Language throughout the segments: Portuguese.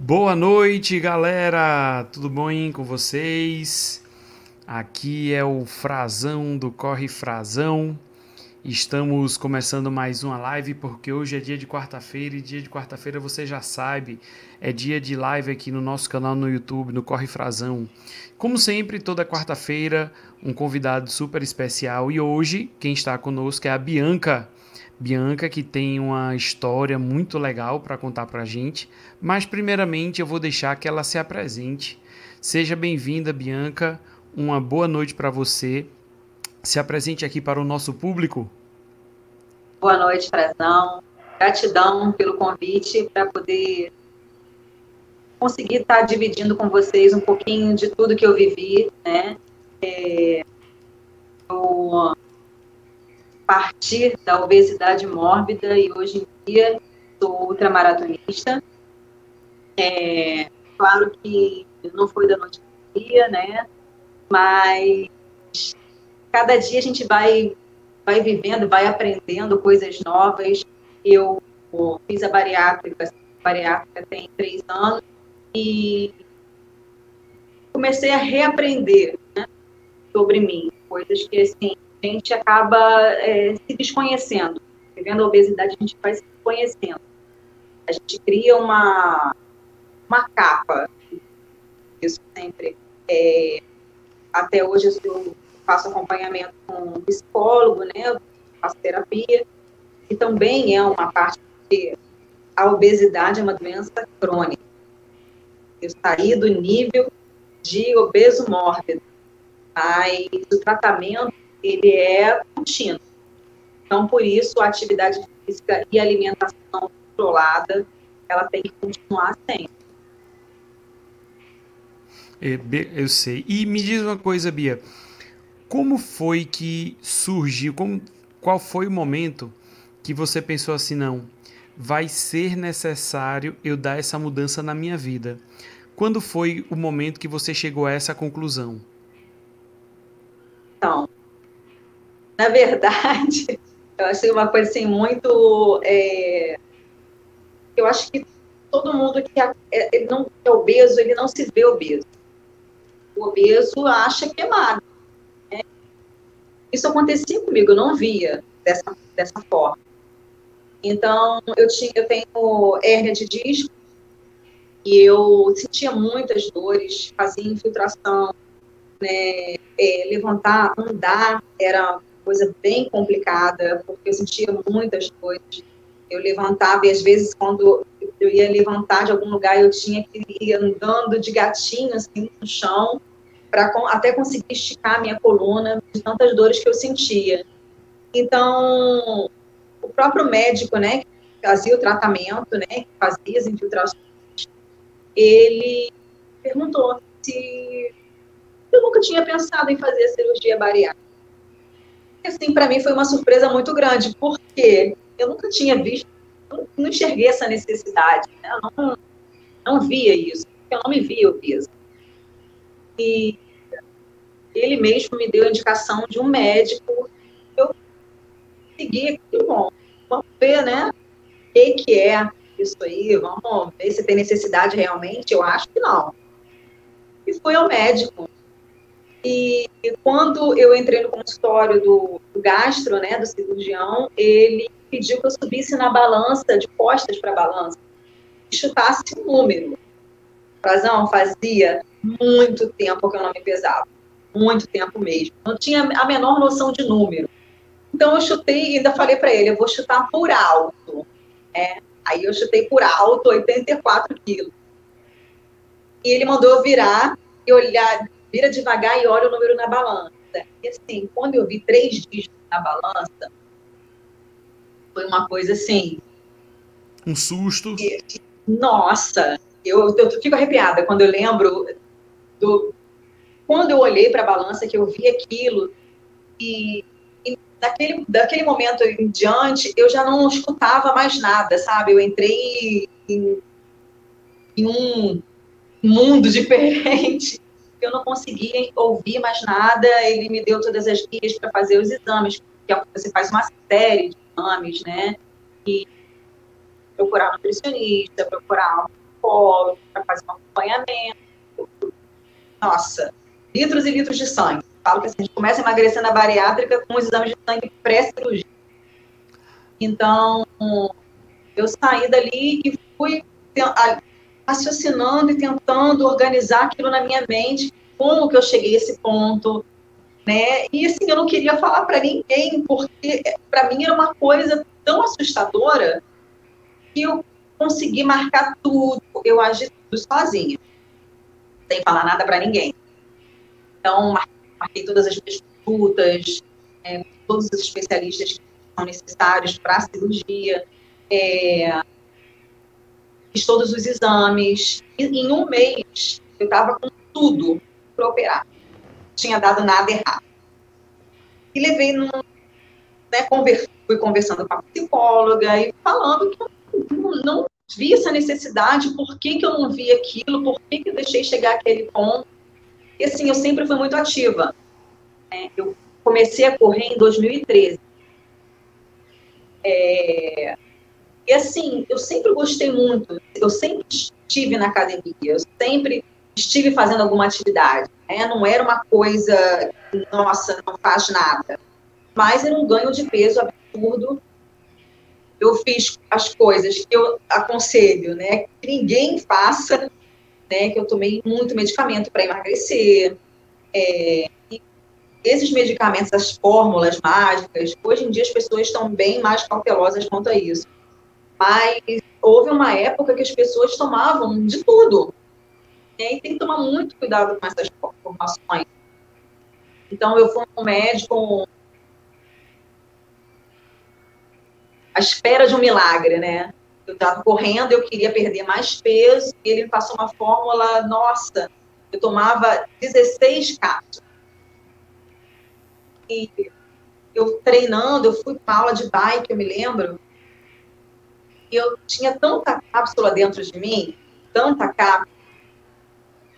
Boa noite, galera! Tudo bom com vocês? Aqui é o Frazão do Corre Frazão. Estamos começando mais uma live porque hoje é dia de quarta-feira e dia de quarta-feira você já sabe, é dia de live aqui no nosso canal no YouTube, no Corre Frazão. Como sempre, toda quarta-feira, um convidado super especial e hoje quem está conosco é a Bianca. Bianca, que tem uma história muito legal para contar para a gente, mas primeiramente eu vou deixar que ela se apresente. Seja bem-vinda, Bianca. Uma boa noite para você. Se apresente aqui para o nosso público. Boa noite, Frazão. Gratidão pelo convite para poder conseguir estar dividindo com vocês um pouquinho de tudo que eu vivi, né? É, eu partir da obesidade mórbida e hoje em dia sou ultramaratonista. É, claro que não foi da noite ao dia, né? Mas cada dia a gente vai, vai vivendo, vai aprendendo coisas novas. Eu fiz a bariátrica, a bariátrica tem três anos, e comecei a reaprender né, sobre mim, coisas que assim a gente acaba é, se desconhecendo. Vivendo a obesidade, a gente vai se conhecendo. A gente cria uma, uma capa. Isso sempre. É, até hoje eu faço acompanhamento com um psicólogo, né? faço terapia. E também é uma parte que a obesidade é uma doença crônica. Eu saí do nível de obeso mórbido, mas o tratamento ele é contínuo. Então, por isso, a atividade física e alimentação controlada, ela tem que continuar sempre. É, eu sei. E me diz uma coisa, Bia. Como foi que surgiu? Como, qual foi o momento que você pensou assim, não, vai ser necessário eu dar essa mudança na minha vida? Quando foi o momento que você chegou a essa conclusão? Então, na verdade, eu achei uma coisa assim muito. É, eu acho que todo mundo que é, não é obeso, ele não se vê obeso. O obeso acha que é magro. Né? Isso acontecia comigo, eu não via dessa, dessa forma. Então, eu, tinha, eu tenho hérnia de disco e eu sentia muitas dores, fazia infiltração, né, é, levantar, andar era coisa bem complicada, porque eu sentia muitas coisas. Eu levantava e às vezes quando eu ia levantar de algum lugar, eu tinha que ir andando de gatinho assim no chão para até conseguir esticar minha coluna de tantas dores que eu sentia. Então, o próprio médico, né, que fazia o tratamento, né, que fazia as infiltrações, ele perguntou se eu nunca tinha pensado em fazer a cirurgia bariátrica assim, para mim foi uma surpresa muito grande, porque eu nunca tinha visto, não enxerguei essa necessidade, né? eu não, não via isso, eu não me via obesa. E ele mesmo me deu a indicação de um médico, eu segui aquilo, bom, vamos ver, né, o que, que é isso aí, vamos ver se tem necessidade realmente, eu acho que não. E fui ao médico, e quando eu entrei no consultório do, do gastro, né, do cirurgião, ele pediu que eu subisse na balança, de costas para balança, e chutasse um número. Frazão, fazia muito tempo que eu não me pesava. Muito tempo mesmo. Não tinha a menor noção de número. Então eu chutei e ainda falei para ele, eu vou chutar por alto. É, aí eu chutei por alto 84 quilos. E ele mandou virar e olhar, vira devagar e olha o número na balança. E assim, quando eu vi três dígitos na balança, foi uma coisa assim. Um susto. E, nossa, eu, eu fico arrepiada quando eu lembro do. Quando eu olhei para a balança, que eu vi aquilo, e, e daquele, daquele momento em diante, eu já não escutava mais nada, sabe? Eu entrei em, em um mundo diferente eu não conseguia ouvir mais nada, ele me deu todas as guias para fazer os exames, que você faz uma série de exames, né? E procurar nutricionista, procurar psicólogo para fazer um acompanhamento. Nossa, litros e litros de sangue. Falo que assim, a gente começa a emagrecer na bariátrica com os exames de sangue pré-cirurgia. Então, eu saí dali e fui raciocinando e tentando organizar aquilo na minha mente, como que eu cheguei a esse ponto, né? E assim, eu não queria falar para ninguém, porque para mim era uma coisa tão assustadora que eu consegui marcar tudo, eu agi tudo sozinha, sem falar nada para ninguém. Então, marquei todas as consultas, é, todos os especialistas que são necessários para a cirurgia, é, fiz todos os exames, e em um mês eu estava com tudo para operar. Tinha dado nada errado. E levei num. Né, fui conversando com a psicóloga e falando que eu não, não vi essa necessidade, por que, que eu não vi aquilo, por que, que eu deixei chegar aquele ponto. E assim, eu sempre fui muito ativa. Né? Eu comecei a correr em 2013. É... E assim, eu sempre gostei muito, eu sempre estive na academia, eu sempre estive fazendo alguma atividade. Né? Não era uma coisa, nossa, não faz nada. Mas era um ganho de peso absurdo. Eu fiz as coisas que eu aconselho, né? Que ninguém faça, né? Que eu tomei muito medicamento para emagrecer. É, esses medicamentos, as fórmulas mágicas, hoje em dia as pessoas estão bem mais cautelosas quanto a isso. Mas houve uma época que as pessoas tomavam de tudo. Né? E tem que tomar muito cuidado com essas informações. Então, eu fui um médico à espera de um milagre, né? Eu estava correndo, eu queria perder mais peso, e ele me passou uma fórmula, nossa, eu tomava 16 cápsulas. E eu treinando, eu fui para aula de bike, eu me lembro, e eu tinha tanta cápsula dentro de mim, tanta cápsula,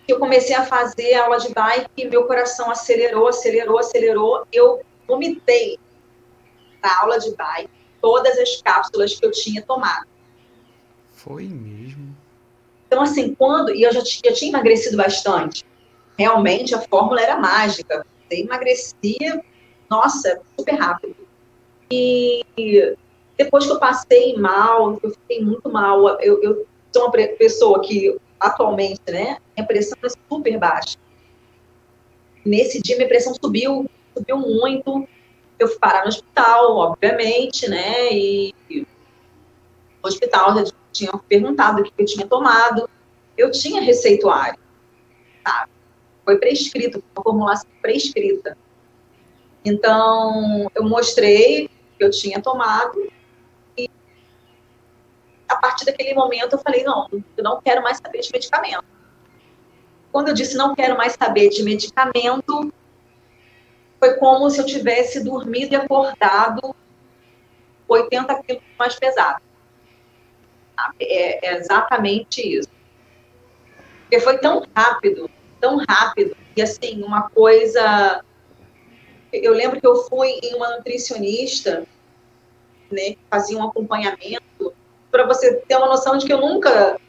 que eu comecei a fazer aula de bike e meu coração acelerou, acelerou, acelerou. Eu vomitei na aula de bike todas as cápsulas que eu tinha tomado. Foi mesmo. Então, assim, quando. E eu já tinha, tinha emagrecido bastante. Realmente a fórmula era mágica. Você emagrecia, nossa, super rápido. E depois que eu passei mal, eu fiquei muito mal. Eu, eu sou uma pessoa que, atualmente, né, minha pressão é super baixa. Nesse dia, minha pressão subiu, subiu muito. Eu fui parar no hospital, obviamente, né, e no hospital já tinham perguntado o que eu tinha tomado. Eu tinha receituário, sabe? Foi prescrito, uma formulação prescrita. Então, eu mostrei que eu tinha tomado a partir daquele momento eu falei, não, eu não quero mais saber de medicamento. Quando eu disse não quero mais saber de medicamento, foi como se eu tivesse dormido e acordado 80 quilos mais pesado. É, é exatamente isso. Porque foi tão rápido, tão rápido, e assim, uma coisa. Eu lembro que eu fui em uma nutricionista, né, que fazia um acompanhamento, para você ter uma noção de que eu nunca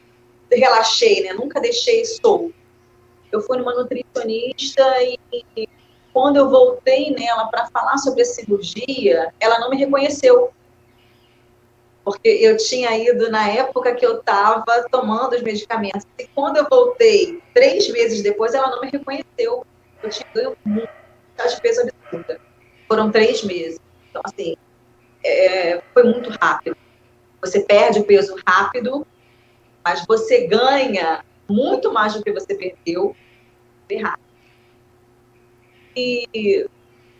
relaxei, né? Nunca deixei solto. Eu fui numa nutricionista e, quando eu voltei nela para falar sobre a cirurgia, ela não me reconheceu. Porque eu tinha ido na época que eu estava tomando os medicamentos. E quando eu voltei, três meses depois, ela não me reconheceu. Eu tinha ganho muito de peso absurda. Foram três meses. Então, assim, é, foi muito rápido. Você perde o peso rápido, mas você ganha muito mais do que você perdeu rápido. E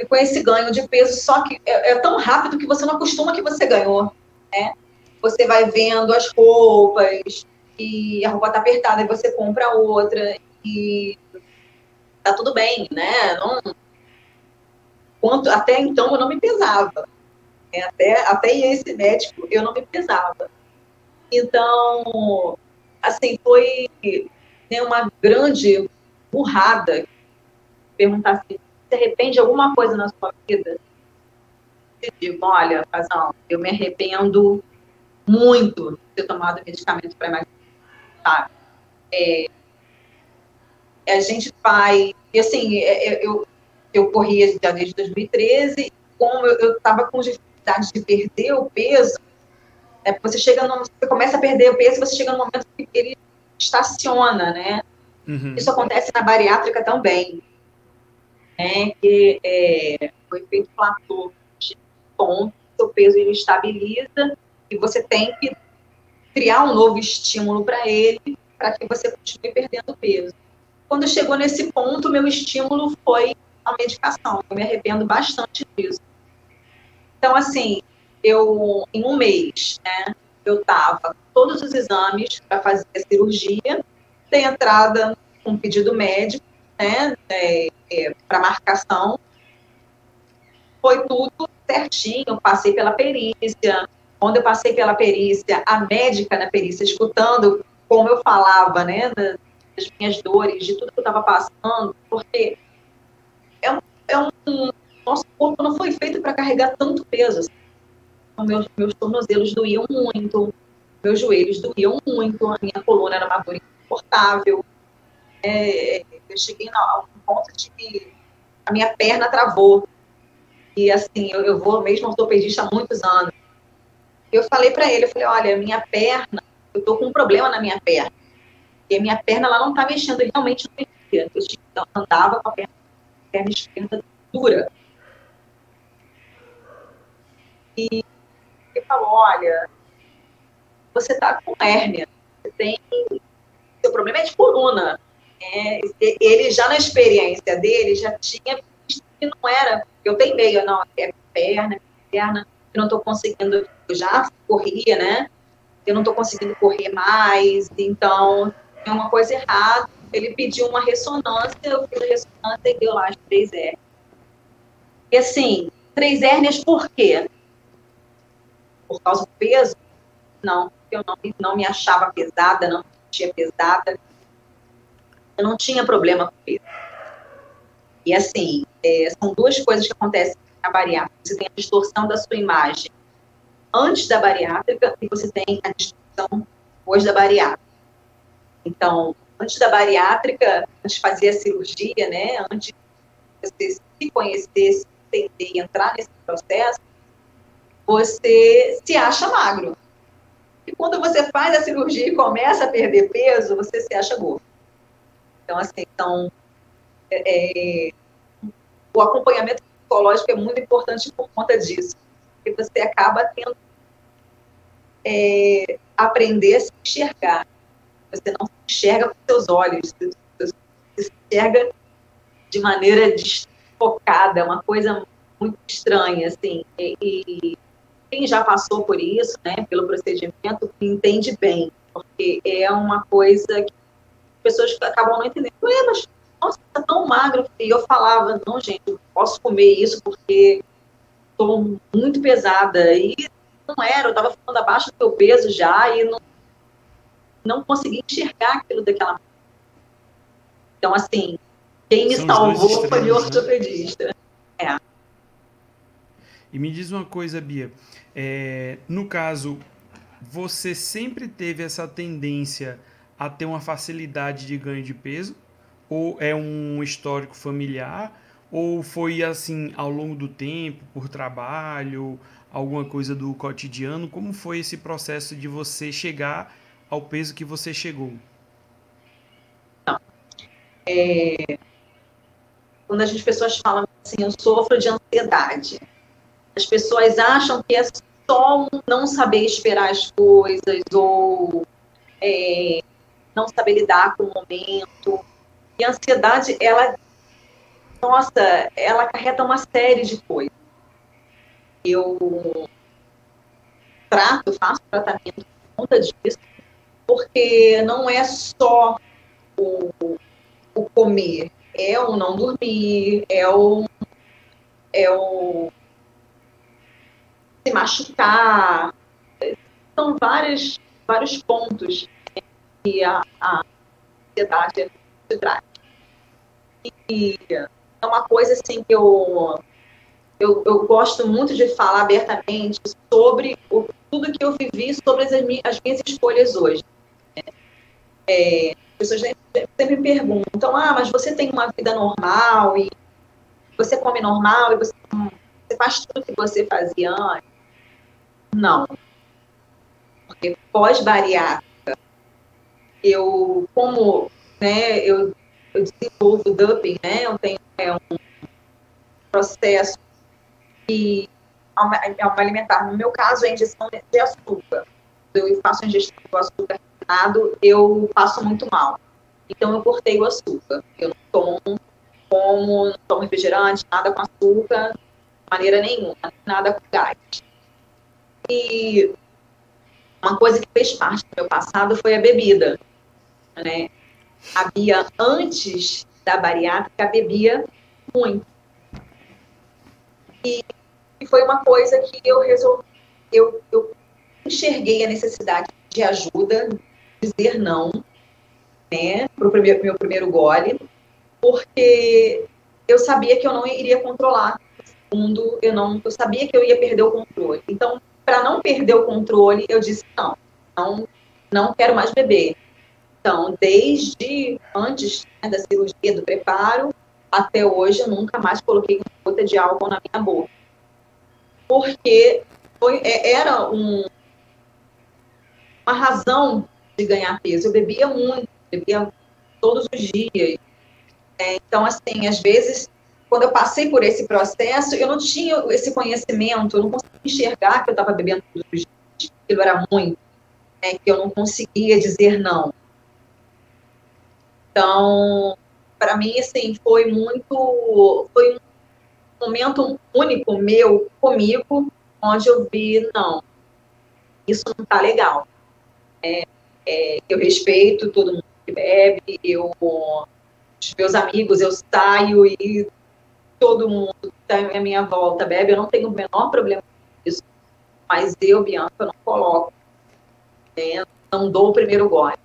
com esse ganho de peso, só que é, é, tão rápido que você não acostuma que você ganhou, né? Você vai vendo as roupas e a roupa tá apertada e você compra outra e tá tudo bem, né? Não, quanto, até então eu não me pesava. Né? Até, até esse médico eu não me pesava. Então, assim, foi né, uma grande burrada perguntar se se arrepende de alguma coisa na sua vida. Eu digo, olha, Fazão, eu me arrependo muito de ter tomado medicamento para emagrecer. sabe? É, a gente faz, e assim, é, é, eu, eu corria já desde 2013, como eu estava com de perder o peso, é, você chega no, você começa a perder o peso, você chega no momento que ele estaciona, né? Uhum. Isso acontece na bariátrica também, né? Que é, o efeito platô de ponto, seu peso ele estabiliza e você tem que criar um novo estímulo para ele, para que você continue perdendo peso. Quando chegou nesse ponto, meu estímulo foi a medicação. Eu me arrependo bastante disso. Então, assim, eu, em um mês, né, eu estava todos os exames para fazer a cirurgia, tem entrada com pedido médico, né, é, é, para marcação. Foi tudo certinho, passei pela perícia. Quando eu passei pela perícia, a médica na perícia, escutando como eu falava, né, das minhas dores, de tudo que eu estava passando, porque é um, é um, nosso corpo não foi feito para carregar tanto peso. Assim. Então, meus, meus tornozelos doíam muito, meus joelhos doíam muito, a minha coluna era uma dor insuportável. É, eu cheguei a um ponto de que a minha perna travou. E assim, eu, eu vou mesmo ortopedista há muitos anos. Eu falei para ele, eu falei, olha, minha perna, eu tô com um problema na minha perna. E a minha perna, ela não tá mexendo realmente no dia. Eu andava com a perna, a perna esquerda dura. E ele falou, olha, você tá com hérnia, você tem, seu problema é de coluna. É, ele já na experiência dele já tinha visto que não era, eu tenho meio, não, é perna, é perna, eu não estou conseguindo, eu já corria, né? Eu não estou conseguindo correr mais, então é uma coisa errada. Ele pediu uma ressonância, eu fiz a ressonância e deu lá as três hérnias. E assim, três hérnias por quê? Por causa do peso? Não, eu não, não me achava pesada, não me sentia pesada. Eu não tinha problema com peso. E assim, é, são duas coisas que acontecem na bariátrica. Você tem a distorção da sua imagem antes da bariátrica e você tem a distorção depois da bariátrica. Então, antes da bariátrica, antes de fazer a cirurgia, né, antes de você se conhecer, se entender e entrar nesse processo, você se acha magro. E quando você faz a cirurgia e começa a perder peso, você se acha gordo. Então, assim, então, é, o acompanhamento psicológico é muito importante por conta disso. Porque você acaba tendo é, aprender a se enxergar. Você não se enxerga com seus olhos, você se enxerga de maneira desfocada, é uma coisa muito estranha, assim. E, e, quem já passou por isso, né, pelo procedimento, entende bem, porque é uma coisa que pessoas acabam não entendendo. Ué, mas, nossa, tá tão magro. E eu falava, não, gente, eu posso comer isso porque estou muito pesada. E não era, eu estava ficando abaixo do meu peso já e não não consegui enxergar aquilo daquela Então, assim, quem me São salvou foi meu né? ortopedista. Né? É. E me diz uma coisa, Bia. É, no caso, você sempre teve essa tendência a ter uma facilidade de ganho de peso? Ou é um histórico familiar? Ou foi assim ao longo do tempo, por trabalho, alguma coisa do cotidiano? Como foi esse processo de você chegar ao peso que você chegou? É... Quando as pessoas falam assim, eu sofro de ansiedade, as pessoas acham que é só não saber esperar as coisas ou é, não saber lidar com o momento. E a ansiedade, ela, nossa, ela carrega uma série de coisas. Eu trato, faço tratamento por conta disso, porque não é só o, o comer, é o não dormir, é o, é o se machucar. São vários, vários pontos que a, a ansiedade se traz. E é uma coisa assim que eu, eu, eu gosto muito de falar abertamente sobre o, tudo que eu vivi, sobre as, as minhas escolhas hoje. É, as pessoas sempre me perguntam, ah, mas você tem uma vida normal e você come normal e você, você faz tudo que você fazia antes? Não. Porque pós-bariátrica, eu, como né, eu, eu desenvolvo doping, né, eu tenho é, um processo e ao alimentar, no meu caso, a injeção de açúcar. Eu faço ingestão do açúcar refinado, eu passo muito mal. Então, eu cortei o açúcar. Eu não tomo, como, não tomo refrigerante, nada com açúcar, de maneira nenhuma, nada com gás. E uma coisa que fez parte do meu passado foi a bebida. Né? A Bia, antes da bariátrica, bebia muito. E, foi uma coisa que eu resolvi, eu, eu enxerguei a necessidade de ajuda, dizer não, né, para o meu primeiro gole, porque eu sabia que eu não iria controlar o mundo, eu não, eu sabia que eu ia perder o controle. Então, para não perder o controle, eu disse não, não, não quero mais beber. Então, desde antes né, da cirurgia, do preparo, até hoje, eu nunca mais coloquei uma gota de álcool na minha boca. Porque foi, é, era um, uma razão de ganhar peso. Eu bebia muito, bebia todos os dias. É, então, assim, às vezes, quando eu passei por esse processo, eu não tinha esse conhecimento, eu não conseguia enxergar que eu estava bebendo todos os dias, aquilo era muito, né, que eu não conseguia dizer não. Então, para mim, assim, foi muito, foi um momento único meu comigo, onde eu vi, não, isso não está legal. É, é, eu respeito todo mundo que bebe, eu, os meus amigos, eu saio e todo mundo que está à minha volta bebe, eu não tenho o menor problema com isso, mas eu, Bianca, não coloco, né, não dou o primeiro gole.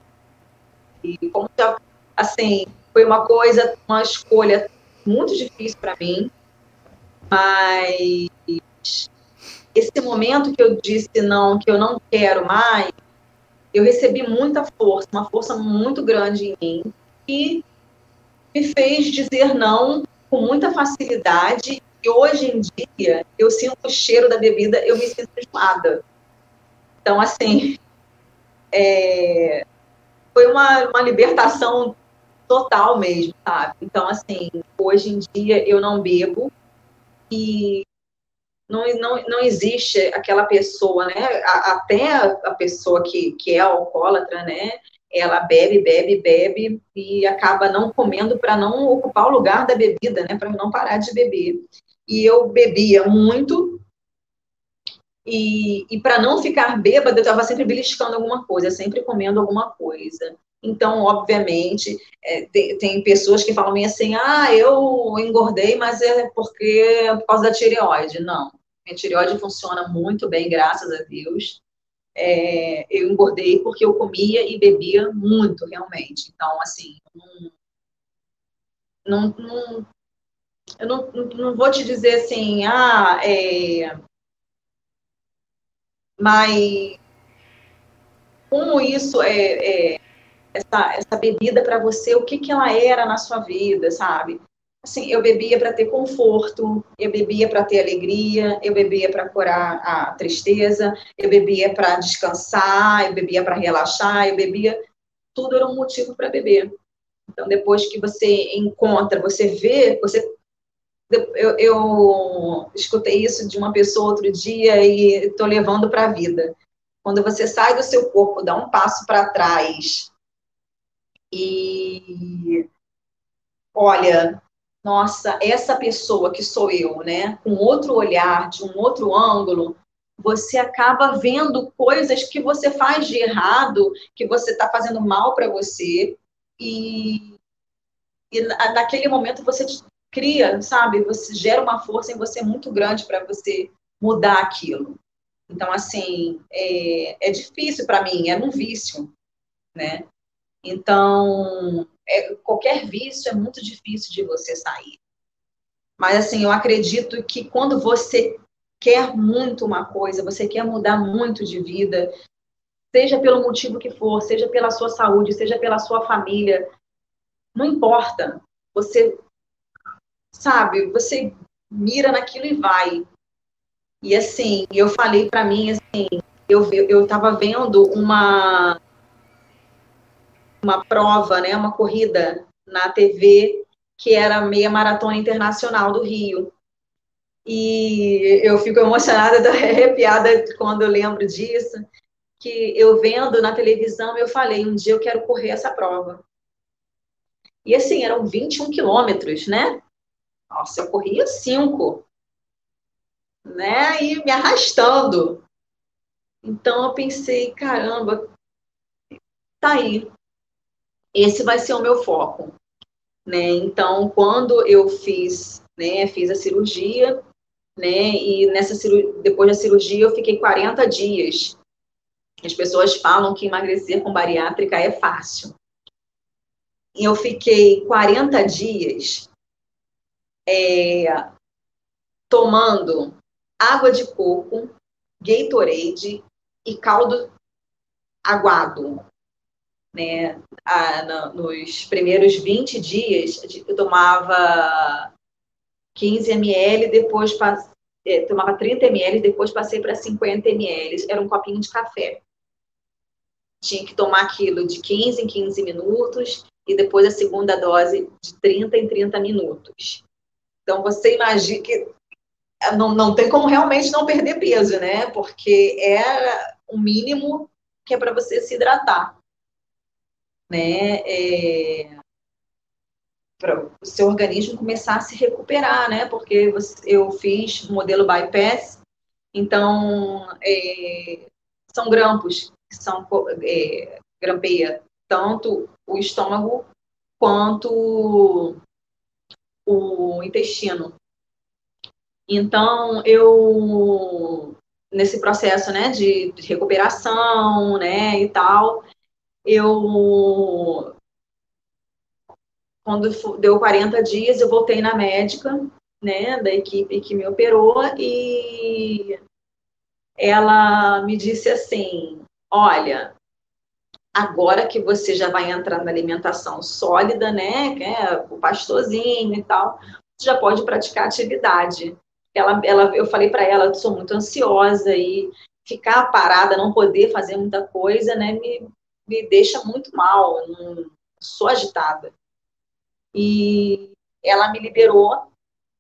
E como já assim, foi uma coisa, uma escolha muito difícil para mim, mas esse momento que eu disse não, que eu não quero mais, eu recebi muita força, uma força muito grande em mim, e me fez dizer não com muita facilidade. E hoje em dia, eu sinto o cheiro da bebida, eu me sinto enjoada. Então, assim, é, foi uma, uma libertação total mesmo, sabe? Então, assim, hoje em dia eu não bebo e não, não, não existe aquela pessoa, né? Até a pessoa que, que é alcoólatra, né? Ela bebe, bebe, bebe e acaba não comendo para não ocupar o lugar da bebida, né? Para não parar de beber. E eu bebia muito, e, e para não ficar bêbada, eu estava sempre beliscando alguma coisa, sempre comendo alguma coisa. Então, obviamente, é, tem, tem, pessoas que falam assim, ah, eu engordei, mas é porque é por causa da tireoide. Não, minha tireoide funciona muito bem, graças a Deus. É, eu engordei porque eu comia e bebia muito, realmente. Então, assim, não, não, eu não, não vou te dizer assim, ah, é, mas como isso é, é essa, essa bebida para você, o que, que ela era na sua vida, sabe? Assim, eu bebia para ter conforto, eu bebia para ter alegria, eu bebia para curar a tristeza, eu bebia para descansar, eu bebia para relaxar, eu bebia. Tudo era um motivo para beber. Então, depois que você encontra, você vê, você. Eu, eu escutei isso de uma pessoa outro dia e estou levando para a vida. Quando você sai do seu corpo, dá um passo para trás e olha, nossa, essa pessoa que sou eu, né, com outro olhar, de um outro ângulo, você acaba vendo coisas que você faz de errado, que você está fazendo mal para você, e, e naquele momento você cria, sabe, você gera uma força em você muito grande para você mudar aquilo. Então, assim, é, é difícil para mim, é um vício, né? Então, é, qualquer vício é muito difícil de você sair. Mas, assim, eu acredito que quando você quer muito uma coisa, você quer mudar muito de vida, seja pelo motivo que for, seja pela sua saúde, seja pela sua família, não importa. Você sabe, você mira naquilo e vai. E assim, eu falei para mim assim, eu eu estava vendo uma uma prova, né, uma corrida na TV que era meia maratona internacional do Rio. E eu fico emocionada, arrepiada quando eu lembro disso, que eu vendo na televisão, eu falei, um dia eu quero correr essa prova. E assim, eram 21 quilômetros, né? Nossa, eu corria cinco, né? E me arrastando. Então eu pensei, caramba, tá aí. Esse vai ser o meu foco, né? Então, quando eu fiz, né, fiz a cirurgia, né? E nessa depois da cirurgia eu fiquei 40 dias. As pessoas falam que emagrecer com bariátrica é fácil. E eu fiquei 40 dias é, tomando água de coco, Gatorade e caldo aguado. Né? Ah, nos primeiros 20 dias, eu tomava 15 ml, depois é, tomava 30 ml, depois passei para 50 ml. Era um copinho de café. Tinha que tomar aquilo de 15 em 15 minutos e depois a segunda dose de 30 em 30 minutos. Então, você imagina que não, não tem como realmente não perder peso, né? Porque é o mínimo que é para você se hidratar. Né? É, para o seu organismo começar a se recuperar, né? Porque eu fiz o modelo bypass, então é, são grampos que são é, grampeia tanto o estômago quanto o intestino. Então eu nesse processo, né, de, de recuperação, né, e tal, eu quando deu 40 dias, eu voltei na médica, né, da equipe que me operou, e ela me disse assim: Olha, agora que você já vai entrar na alimentação sólida, né, que é o pastorzinho e tal, você já pode praticar atividade. Ela, ela, eu falei para ela, eu sou muito ansiosa e ficar parada, não poder fazer muita coisa, né, me, me deixa muito mal, não, sou agitada e ela me liberou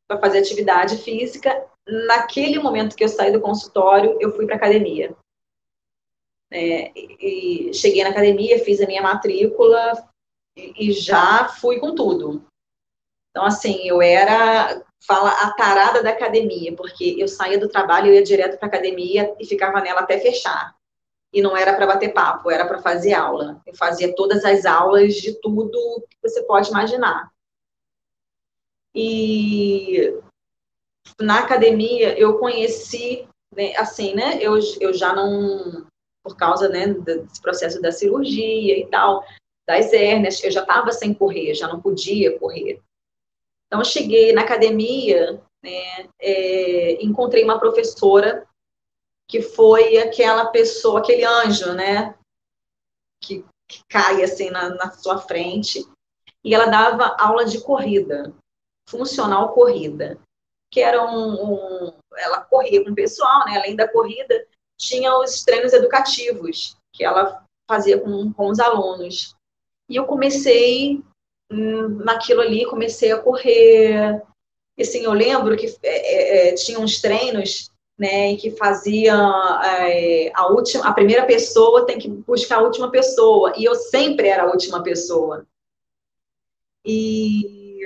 para fazer atividade física. Naquele momento que eu saí do consultório, eu fui para academia. É, e, cheguei na academia, fiz a minha matrícula e, e já fui com tudo. Então, assim, eu era fala a tarada da academia, porque eu saía do trabalho, eu ia direto para academia e ficava nela até fechar. E não era para bater papo, era para fazer aula. Eu fazia todas as aulas de tudo que você pode imaginar. E na academia eu conheci, né, assim, né? Eu, eu já não, por causa né, desse processo da cirurgia e tal, das hérnias, eu já estava sem correr, já não podia correr. Então, eu cheguei na academia, né, é, encontrei uma professora que foi aquela pessoa, aquele anjo, né, que, que cai assim na, na sua frente, e ela dava aula de corrida, funcional corrida, que era um, um ela corria com o pessoal, né, além da corrida, tinha os treinos educativos, que ela fazia com, com os alunos. E eu comecei hum, naquilo ali, comecei a correr. E, assim, eu lembro que é, é, é tinha uns treinos né, que fazia é, a última, a primeira pessoa tem que buscar a última pessoa, e eu sempre era a última pessoa. E,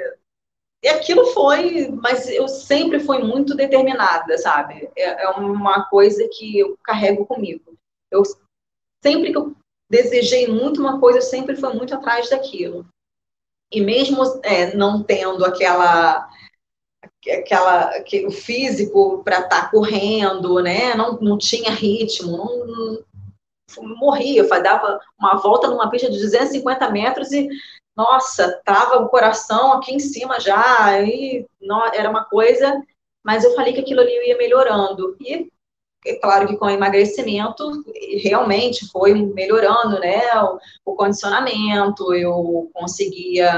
e aquilo foi, mas eu sempre fui muito determinada, sabe? É, é uma coisa que eu carrego comigo. Eu sempre que eu desejei muito uma coisa, eu sempre fui muito atrás daquilo. E mesmo é, não tendo aquela aquela que, o físico para estar tá correndo, né? Não, não tinha ritmo, não, não morria, dava uma volta numa pista de 250 metros e nossa, tava o coração aqui em cima já, e não, era uma coisa, mas eu falei que aquilo ali ia melhorando. E é claro que com o emagrecimento realmente foi melhorando, né, o, o condicionamento, eu conseguia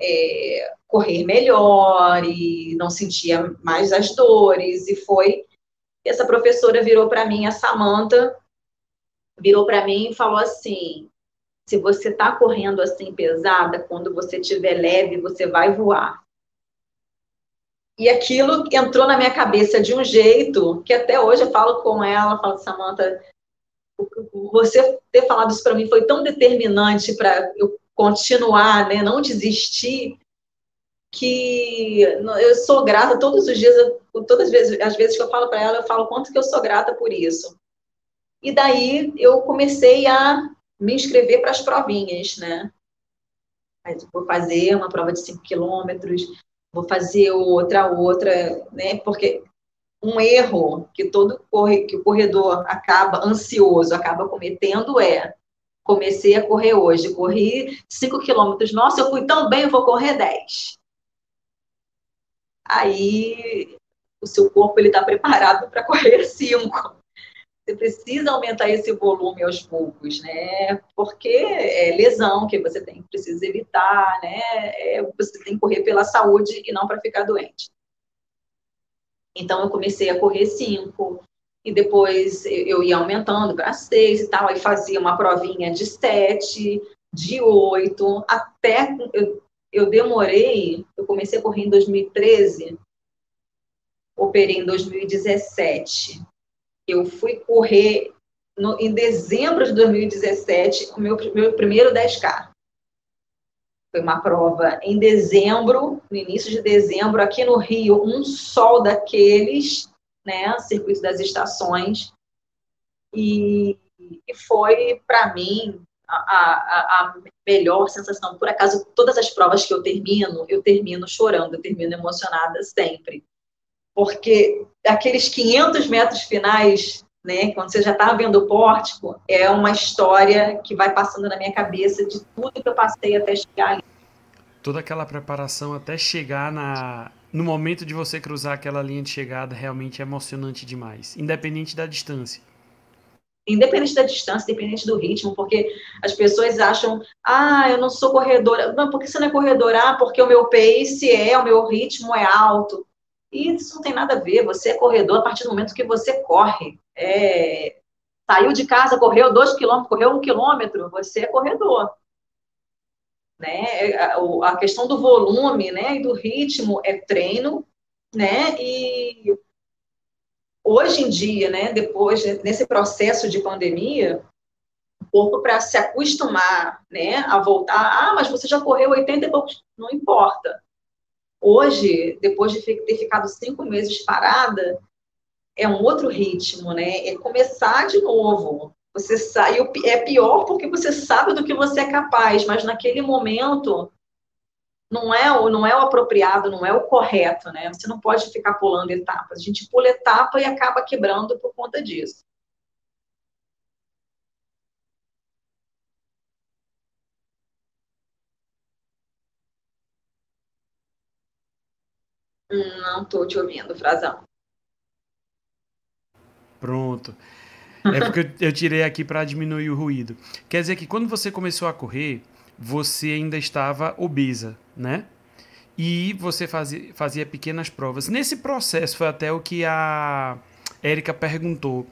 é, correr melhor e não sentia mais as dores e foi essa professora virou para mim, a Samanta, virou para mim e falou assim: se você está correndo assim pesada, quando você estiver leve, você vai voar. E aquilo entrou na minha cabeça de um jeito que até hoje eu falo com ela, falo, Samanta, você ter falado isso para mim foi tão determinante para eu continuar, né, não desistir, que eu sou grata todos os dias, todas as vezes, as vezes que eu falo para ela, eu falo quanto que eu sou grata por isso. E daí eu comecei a me inscrever para as provinhas, né? Vou fazer uma prova de 5 quilômetros, vou fazer outra, outra, né? Porque um erro que todo corre, que o corredor acaba ansioso, acaba cometendo é comecei a correr hoje, corri 5 quilômetros, nossa, eu fui tão bem, eu vou correr 10. Aí o seu corpo ele está preparado para correr 5. Você precisa aumentar esse volume aos poucos, né? Porque é lesão que você tem, precisa evitar, né? É, você tem que correr pela saúde e não para ficar doente. Então, eu comecei a correr cinco, e depois eu ia aumentando para seis e tal, aí fazia uma provinha de sete, de oito, até eu, eu demorei, eu comecei a correr em 2013, operei em 2017 eu fui correr no, em dezembro de 2017 o meu, meu primeiro 10K. Foi uma prova em dezembro, no início de dezembro, aqui no Rio, um sol daqueles, né? Circuito das estações. E, e foi, para mim, a, a, a, melhor sensação. Por acaso, todas as provas que eu termino, eu termino chorando, eu termino emocionada sempre porque aqueles 500 metros finais, né, quando você já está vendo o pórtico, é uma história que vai passando na minha cabeça de tudo que eu passei até chegar ali. Toda aquela preparação até chegar na, no momento de você cruzar aquela linha de chegada realmente é emocionante demais, independente da distância. Independente da distância, independente do ritmo, porque as pessoas acham, ah, eu não sou corredora. Não, por que você não é corredora? Ah, porque o meu pace é, o meu ritmo é alto. E isso não tem nada a ver. Você é corredor a partir do momento que você corre. É, saiu de casa, correu dois quilômetros, correu um quilômetro, você é corredor. Né? É, a questão do volume né, e do ritmo é treino, né? E hoje em dia, né, depois, nesse processo de pandemia, o corpo para se acostumar né, a voltar, ah, mas você já correu 80 e poucos, não importa. Hoje, depois de ter ficado cinco meses parada, é um outro ritmo, né? É começar de novo. Você sai, é pior porque você sabe do que você é capaz, mas naquele momento não é o não é o apropriado, não é o correto, né? Você não pode ficar pulando etapas. A gente pula etapa e acaba quebrando por conta disso. Não estou te ouvindo, Frazão. Pronto. É porque eu tirei aqui para diminuir o ruído. Quer dizer que quando você começou a correr, você ainda estava obesa, né? E você fazia, fazia pequenas provas. Nesse processo, foi até o que a Érica perguntou.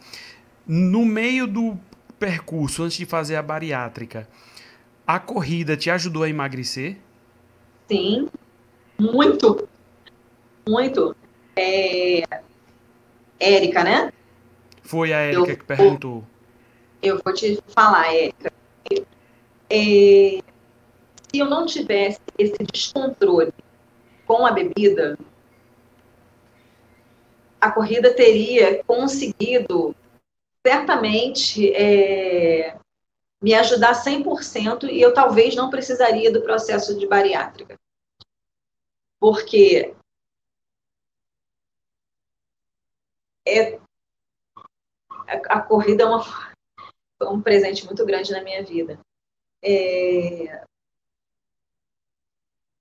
No meio do percurso, antes de fazer a bariátrica, a corrida te ajudou a emagrecer? Sim, muito muito. É... Érica, né? Foi a Érica que perguntou. Eu vou te falar, Érica. É, se eu não tivesse esse descontrole com a bebida, a corrida teria conseguido certamente é, me ajudar 100% e eu talvez não precisaria do processo de bariátrica. Porque é, a, corrida é uma, foi um presente muito grande na minha vida. É,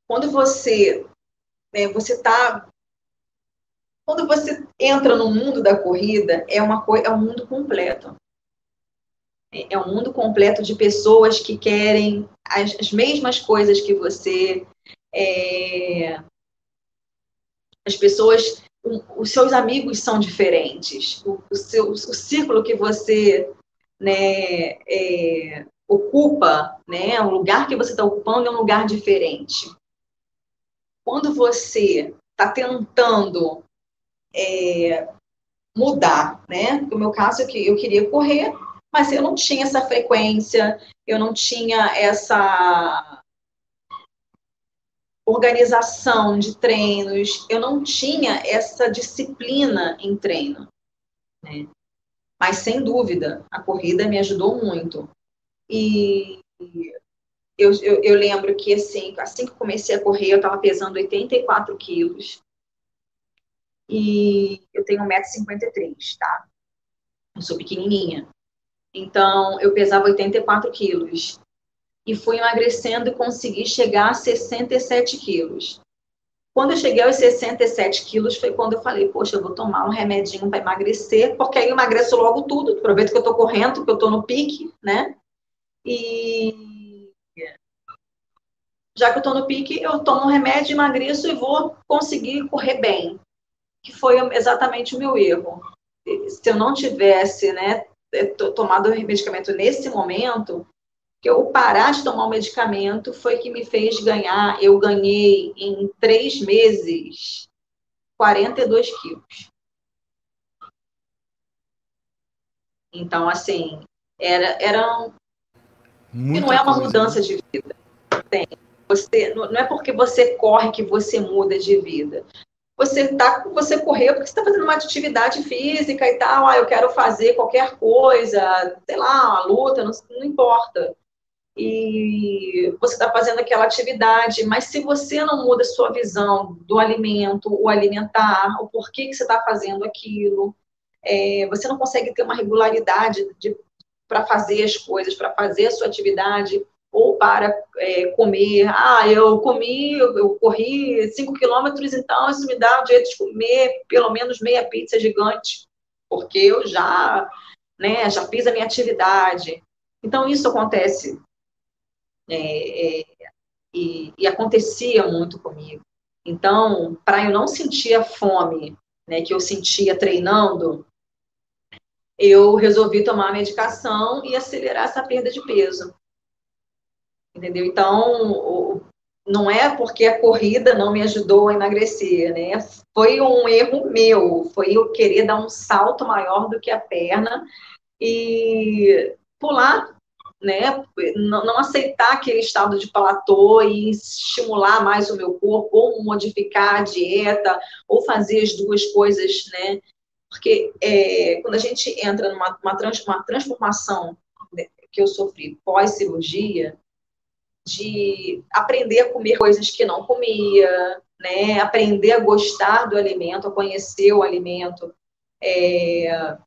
quando você né, você está quando você entra no mundo da corrida, é uma é um mundo completo. É, é um mundo completo de pessoas que querem as, as mesmas coisas que você. É, as pessoas, os seus amigos são diferentes. O, o seu, o círculo que você né, é, ocupa, né, o lugar que você está ocupando é um lugar diferente. Quando você está tentando é, mudar, né? No meu caso, eu, eu queria correr, mas eu não tinha essa frequência, eu não tinha essa organização de treinos, eu não tinha essa disciplina em treino. Né? Mas, sem dúvida, a corrida me ajudou muito. E eu, eu, eu lembro que, assim, assim que comecei a correr, eu estava pesando 84 quilos e eu tenho 1,53m, tá? Eu sou pequenininha. Então, eu pesava 84 quilos. E fui emagrecendo e consegui chegar a 67 quilos. Quando eu cheguei aos 67 quilos, foi quando eu falei, poxa, eu vou tomar um remedinho para emagrecer, porque aí eu emagreço logo tudo. Aproveito que eu estou correndo, que eu estou no pique, né? E já que eu estou no pique, eu tomo um remédio, emagreço e vou conseguir correr bem que foi exatamente o meu erro. Se eu não tivesse né, tomado o medicamento nesse momento, que eu parar de tomar o medicamento foi que me fez ganhar. Eu ganhei em três meses 42 quilos. Então, assim, era, era não é uma coisa, mudança né? de vida. Tem. Você, não é porque você corre que você muda de vida você tá, você correu porque você está fazendo uma atividade física e tal, ah, eu quero fazer qualquer coisa, sei lá, uma luta, não, não importa. E você está fazendo aquela atividade, mas se você não muda sua visão do alimento, o alimentar, o porquê que você está fazendo aquilo, é, você não consegue ter uma regularidade para fazer as coisas, para fazer a sua atividade, ou para é, comer. Ah, eu comi, eu, eu corri 5 quilômetros, então isso me dá o direito de comer pelo menos meia pizza gigante, porque eu já, né, já fiz a minha atividade. Então, isso acontece é, é, e, e, acontecia muito comigo. Então, para eu não sentir a fome né, que eu sentia treinando, eu resolvi tomar a medicação e acelerar essa perda de peso entendeu? Então, não é porque a corrida não me ajudou a emagrecer, né? Foi um erro meu, foi eu querer dar um salto maior do que a perna e pular, né? Não, aceitar aquele estado de platô e estimular mais o meu corpo, ou modificar a dieta, ou fazer as duas coisas, né? Porque é, quando a gente entra numa uma, trans, uma transformação né, que eu sofri pós-cirurgia, de aprender a comer coisas que não comia, né? Aprender a gostar do alimento, a conhecer o alimento, é,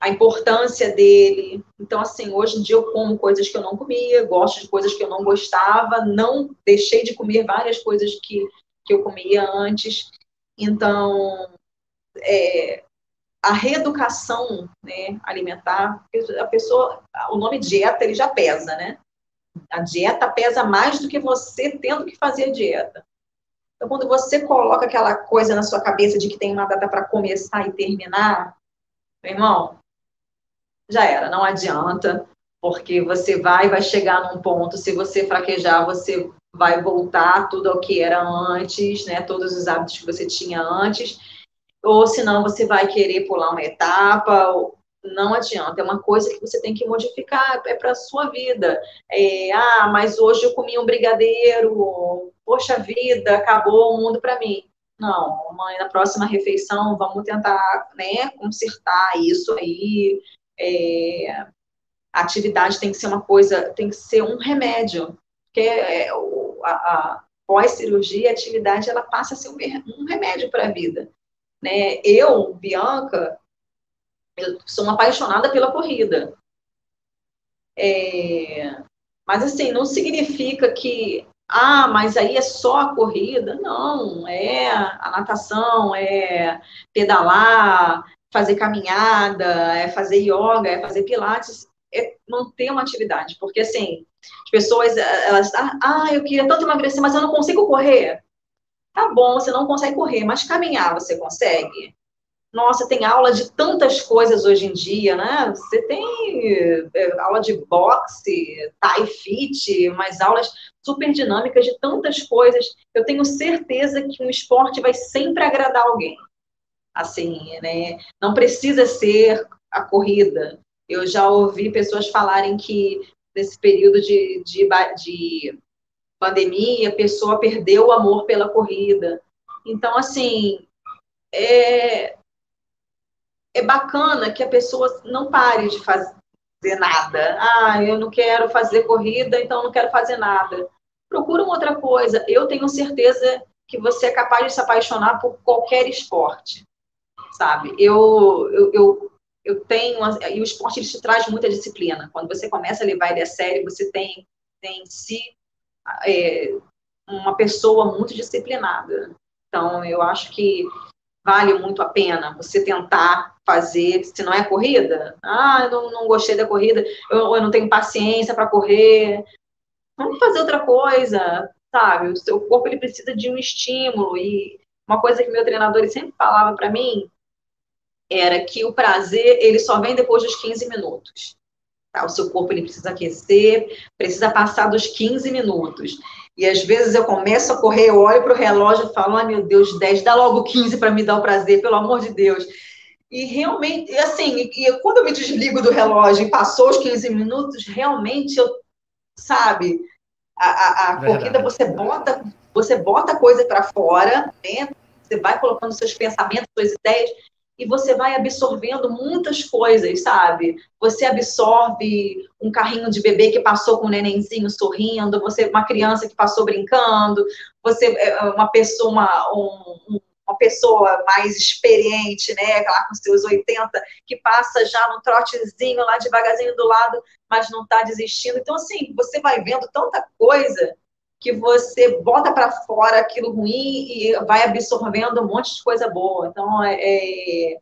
a importância dele. Então, assim, hoje em dia eu como coisas que eu não comia, gosto de coisas que eu não gostava, não deixei de comer várias coisas que, que eu comia antes. Então, é, a reeducação né, alimentar, a pessoa, o nome dieta ele já pesa, né? A dieta pesa mais do que você tendo que fazer dieta. Então, quando você coloca aquela coisa na sua cabeça de que tem uma data para começar e terminar, meu irmão, já era, não adianta, porque você vai vai chegar num ponto, se você fraquejar, você vai voltar tudo ao que era antes, né, todos os hábitos que você tinha antes, ou senão você vai querer pular uma etapa, não adianta, é uma coisa que você tem que modificar, é para a sua vida. É, ah, mas hoje eu comi um brigadeiro, poxa vida, acabou o mundo para mim. Não, mãe, na próxima refeição vamos tentar né, consertar isso aí. É, a atividade tem que ser uma coisa, tem que ser um remédio, porque é, a, a pós-cirurgia, a atividade ela passa a ser um, um remédio para a vida. Né? Eu, Bianca, eu sou uma apaixonada pela corrida. É, mas, assim, não significa que ah, mas aí é só a corrida. Não, é a natação, é pedalar, fazer caminhada, é fazer yoga, é fazer pilates, é manter uma atividade. Porque, assim, as pessoas, elas, ah, eu queria tanto emagrecer, mas eu não consigo correr. Tá bom, você não consegue correr, mas caminhar você consegue? Nossa, tem aula de tantas coisas hoje em dia, né? Você tem é, aula de boxe, Thai fit, mas aulas super dinâmicas de tantas coisas. Eu tenho certeza que um esporte vai sempre agradar alguém. Assim, né? Não precisa ser a corrida. Eu já ouvi pessoas falarem que nesse período de, de, de pandemia, a pessoa perdeu o amor pela corrida. Então, assim, é, é bacana que a pessoa não pare de fazer nada. Ah, eu não quero fazer corrida, então não quero fazer nada. Procura outra coisa. Eu tenho certeza que você é capaz de se apaixonar por qualquer esporte, sabe? Eu, eu, eu, eu tenho... E o esporte, ele te traz muita disciplina. Quando você começa a levar ele a sério, você tem, tem em si é, uma pessoa muito disciplinada. Então, eu acho que vale muito a pena você tentar fazer, se não é corrida, ah, eu não, não gostei da corrida, eu, eu não tenho paciência para correr, vamos fazer outra coisa, sabe? O seu corpo ele precisa de um estímulo e uma coisa que meu treinador sempre falava para mim era que o prazer ele só vem depois dos 15 minutos. Tá? O seu corpo ele precisa aquecer, precisa passar dos 15 minutos. E às vezes eu começo a correr, eu olho para o relógio e falo, ai meu Deus, 10, dá logo 15 para me dar o prazer, pelo amor de Deus. E realmente, assim, e, quando eu me desligo do relógio e passou os 15 minutos, realmente eu, sabe, a, a, a corrida você bota, você bota coisa para fora, né? Você vai colocando seus pensamentos, suas ideias, e você vai absorvendo muitas coisas, sabe? Você absorve um carrinho de bebê que passou com um nenenzinho sorrindo, você uma criança que passou brincando, você é, uma pessoa, uma, um, uma pessoa mais experiente, né, lá com seus 80, que passa já num trotezinho lá devagarzinho do lado, mas não está desistindo. Então, assim, você vai vendo tanta coisa que você bota para fora aquilo ruim e vai absorvendo um monte de coisa boa. Então, é, é,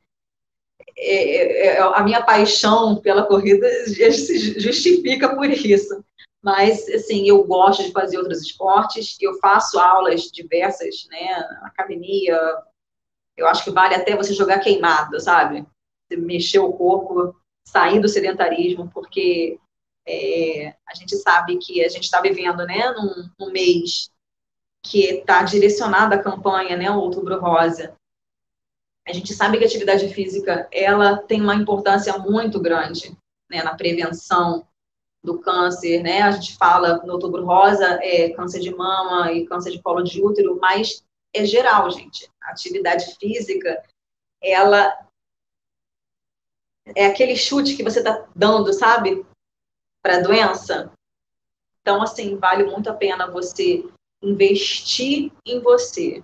é, é a minha paixão pela corrida se justifica por isso. Mas, assim, eu gosto de fazer outros esportes, eu faço aulas diversas, né, na academia. Eu acho que vale até você jogar queimado, sabe? Mexer o corpo, sair do sedentarismo, porque é, a gente sabe que a gente está vivendo né, num, num mês que está direcionada a campanha, né, Outubro Rosa. A gente sabe que a atividade física ela tem uma importância muito grande né, na prevenção do câncer, né? A gente fala no Outubro Rosa é câncer de mama e câncer de colo de útero, mas é geral, gente. A atividade física, ela é aquele chute que você está dando, sabe, para a doença. Então, assim, vale muito a pena você investir em você.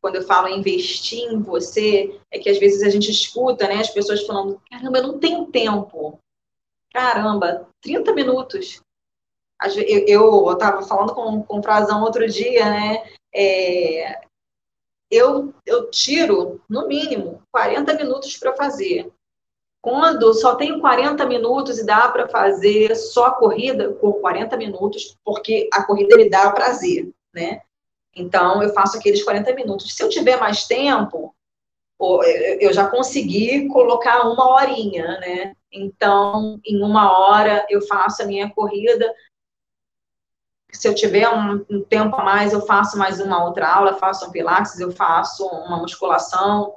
Quando eu falo investir em você, é que às vezes a gente escuta, né, as pessoas falando: caramba, eu não tenho tempo. Caramba, 30 minutos. Eu estava falando com, com o Frazão outro dia, né? É, eu, eu tiro, no mínimo, 40 minutos para fazer. Quando só tenho 40 minutos e dá para fazer só a corrida por 40 minutos, porque a corrida me dá prazer, né? Então, eu faço aqueles 40 minutos. Se eu tiver mais tempo, eu já consegui colocar uma horinha, né? Então, em uma hora, eu faço a minha corrida. Se eu tiver um, um tempo a mais, eu faço mais uma outra aula, faço um pilates, eu faço uma musculação,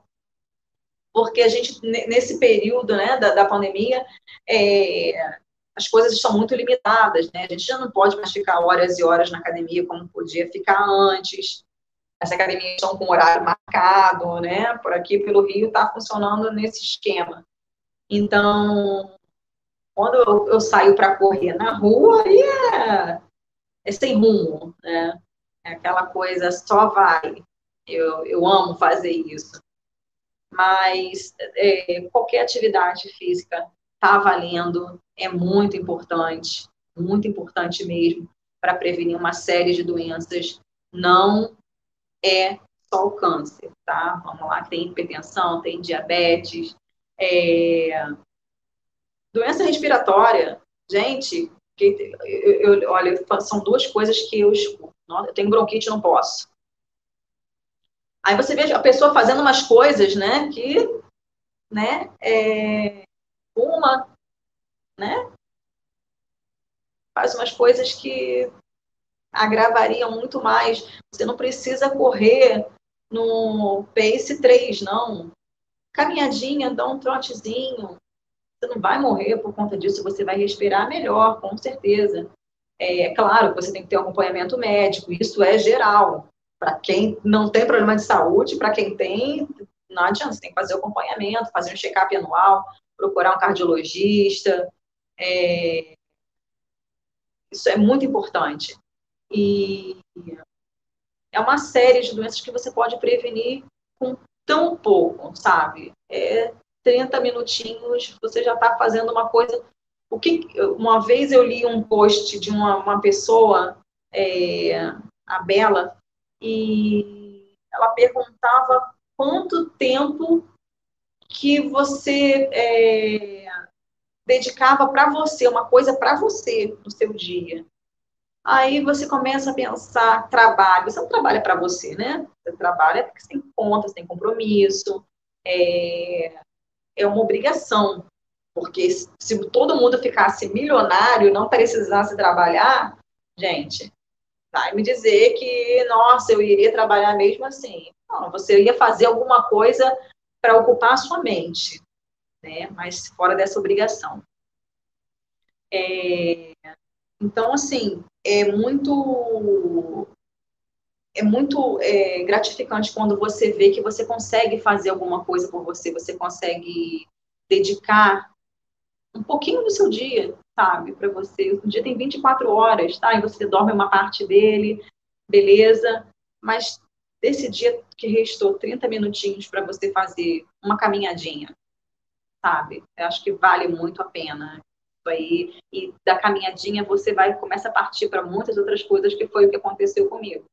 porque a gente, nesse período né, da, da pandemia, é, as coisas estão muito limitadas, né? A gente já não pode mais ficar horas e horas na academia como podia ficar antes. As academias estão com horário marcado, né? Por aqui, pelo Rio, está funcionando nesse esquema. Então, quando eu, eu saio para correr na rua, aí é, é sem rumo, né? É aquela coisa, só vai. Eu, eu amo fazer isso mas é, qualquer atividade física está valendo, é muito importante, muito importante mesmo, para prevenir uma série de doenças. Não é só o câncer, tá? Vamos lá, tem hipertensão, tem diabetes, é... doença respiratória. Gente, que, eu, eu, olha, são duas coisas que eu escuto. Eu tenho bronquite, não posso. Aí você vê a pessoa fazendo umas coisas, né, que, né, é, uma, né, faz umas coisas que agravariam muito mais. Você não precisa correr no pace 3, não. Caminhadinha, dá um trotezinho. Você não vai morrer por conta disso, você vai respirar melhor, com certeza. É claro que você tem que ter um acompanhamento médico, isso é geral. Para quem não tem problema de saúde, para quem tem, não adianta, você tem que fazer o acompanhamento, fazer um check-up anual, procurar um cardiologista. É... Isso é muito importante. E é uma série de doenças que você pode prevenir com tão pouco, sabe? É 30 minutinhos, você já está fazendo uma coisa. O que, uma vez eu li um post de uma, uma pessoa, é, a Bela, e ela perguntava quanto tempo que você é, dedicava para você, uma coisa para você no seu dia. Aí você começa a pensar trabalho. Você não trabalha para você, né? Você trabalha porque você tem contas, tem compromisso, é, é uma obrigação. Porque se todo mundo ficasse milionário não precisasse trabalhar, gente, vai me dizer que, nossa, eu iria trabalhar mesmo assim. Não, você ia fazer alguma coisa para ocupar a sua mente, né? Mas fora dessa obrigação. É, então, assim, é muito é muito é, gratificante quando você vê que você consegue fazer alguma coisa por você, você consegue dedicar um pouquinho do seu dia, sabe, para você. O dia tem 24 horas, tá? E você dorme uma parte dele, beleza, mas desse dia que restou 30 minutinhos para você fazer uma caminhadinha, sabe? Eu acho que vale muito a pena aí e da caminhadinha você vai começa a partir para muitas outras coisas que foi o que aconteceu comigo.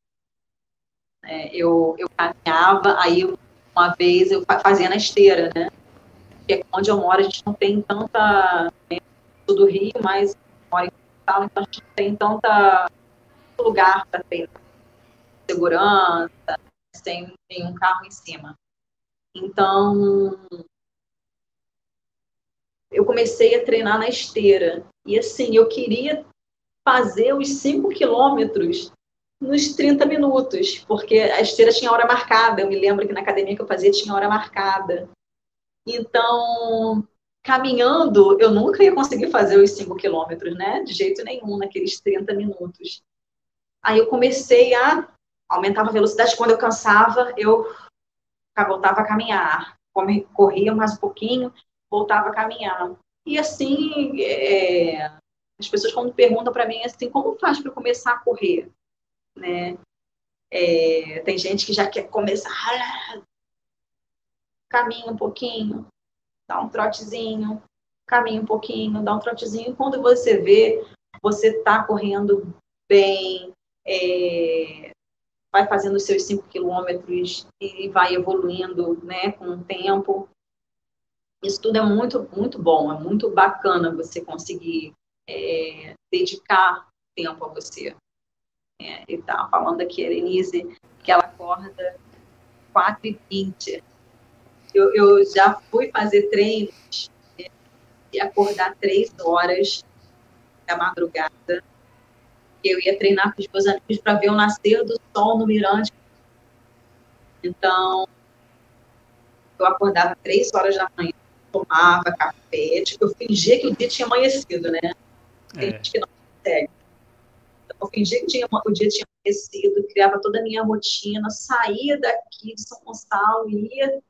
É, eu, eu caminhava, aí uma vez eu fazia na esteira, né? Porque onde eu moro a gente não tem tanta do Rio, mas moro em então a gente não tem tanta lugar para ter segurança, sem nenhum carro em cima. Então, eu comecei a treinar na esteira. E assim, eu queria fazer os 5 quilômetros nos 30 minutos, porque a esteira tinha hora marcada. Eu me lembro que na academia que eu fazia tinha hora marcada. Então, caminhando, eu nunca ia conseguir fazer os 5 quilômetros, né? De jeito nenhum, naqueles 30 minutos. Aí eu comecei a aumentar a velocidade. Quando eu cansava, eu voltava a caminhar. Corria mais um pouquinho, voltava a caminhar. E assim, é, as pessoas quando perguntam para mim assim, como faz para começar a correr, né? É, tem gente que já quer começar, caminha um pouquinho, dá um trotezinho, caminha um pouquinho, dá um trotezinho. Quando você vê, você está correndo bem, é, vai fazendo os seus 5 quilômetros e vai evoluindo né, com o tempo isso tudo é muito, muito bom, é muito bacana você conseguir é, dedicar tempo a você. É, ele estava falando aqui, a Denise, que ela acorda 4h20. Eu, eu já fui fazer treinos né, e acordar 3 horas da madrugada. Eu ia treinar com os meus amigos para ver o nascer do sol no mirante. Então, eu acordava 3 horas da manhã tomava café, tipo, eu fingia que o dia tinha amanhecido, né? Tem é. gente que não consegue. Então, eu fingia que tinha, o dia tinha amanhecido, criava toda a minha rotina, saía daqui de São Gonçalo, ia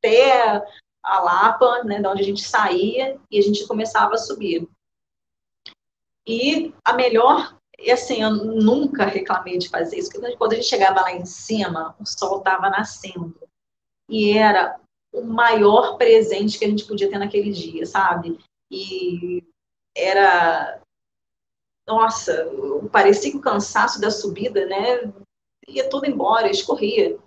até a Lapa, né, da onde a gente saía, e a gente começava a subir. E a melhor, e assim, eu nunca reclamei de fazer isso, porque quando a gente chegava lá em cima, o sol estava nascendo. E era o maior presente que a gente podia ter naquele dia, sabe? E era nossa, parecia que o cansaço da subida, né, ia tudo embora, escorria.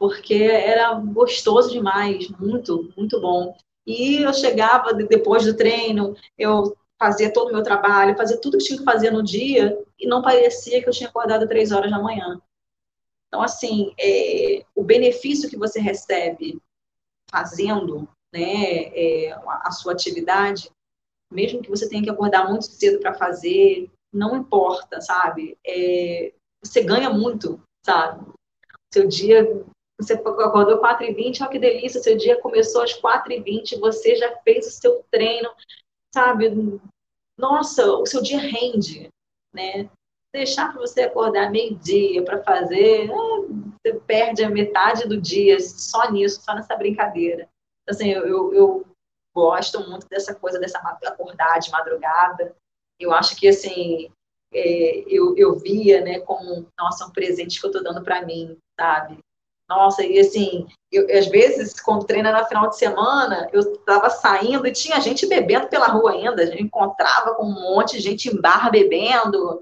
Porque era gostoso demais, muito, muito bom. E eu chegava depois do treino, eu fazia todo o meu trabalho, fazia tudo que tinha que fazer no dia e não parecia que eu tinha acordado três horas da manhã. Então, assim, é, o benefício que você recebe fazendo né, é, a sua atividade, mesmo que você tenha que acordar muito cedo para fazer, não importa, sabe? É, você ganha muito, sabe? Seu dia, você acordou 4h20, olha que delícia, seu dia começou às 4h20, você já fez o seu treino, sabe? Nossa, o seu dia rende, né? deixar para você acordar meio-dia para fazer, ah, você perde a metade do dia só nisso, só nessa brincadeira. Então, assim, eu, eu, gosto muito dessa coisa, dessa acordar de madrugada. Eu acho que, assim, é, eu, eu via, né, como, nossa, um presente que eu estou dando para mim, sabe? Nossa, e assim, eu, às vezes, quando treina na final de semana, eu estava saindo e tinha gente bebendo pela rua ainda, a gente encontrava com um monte de gente em bar bebendo,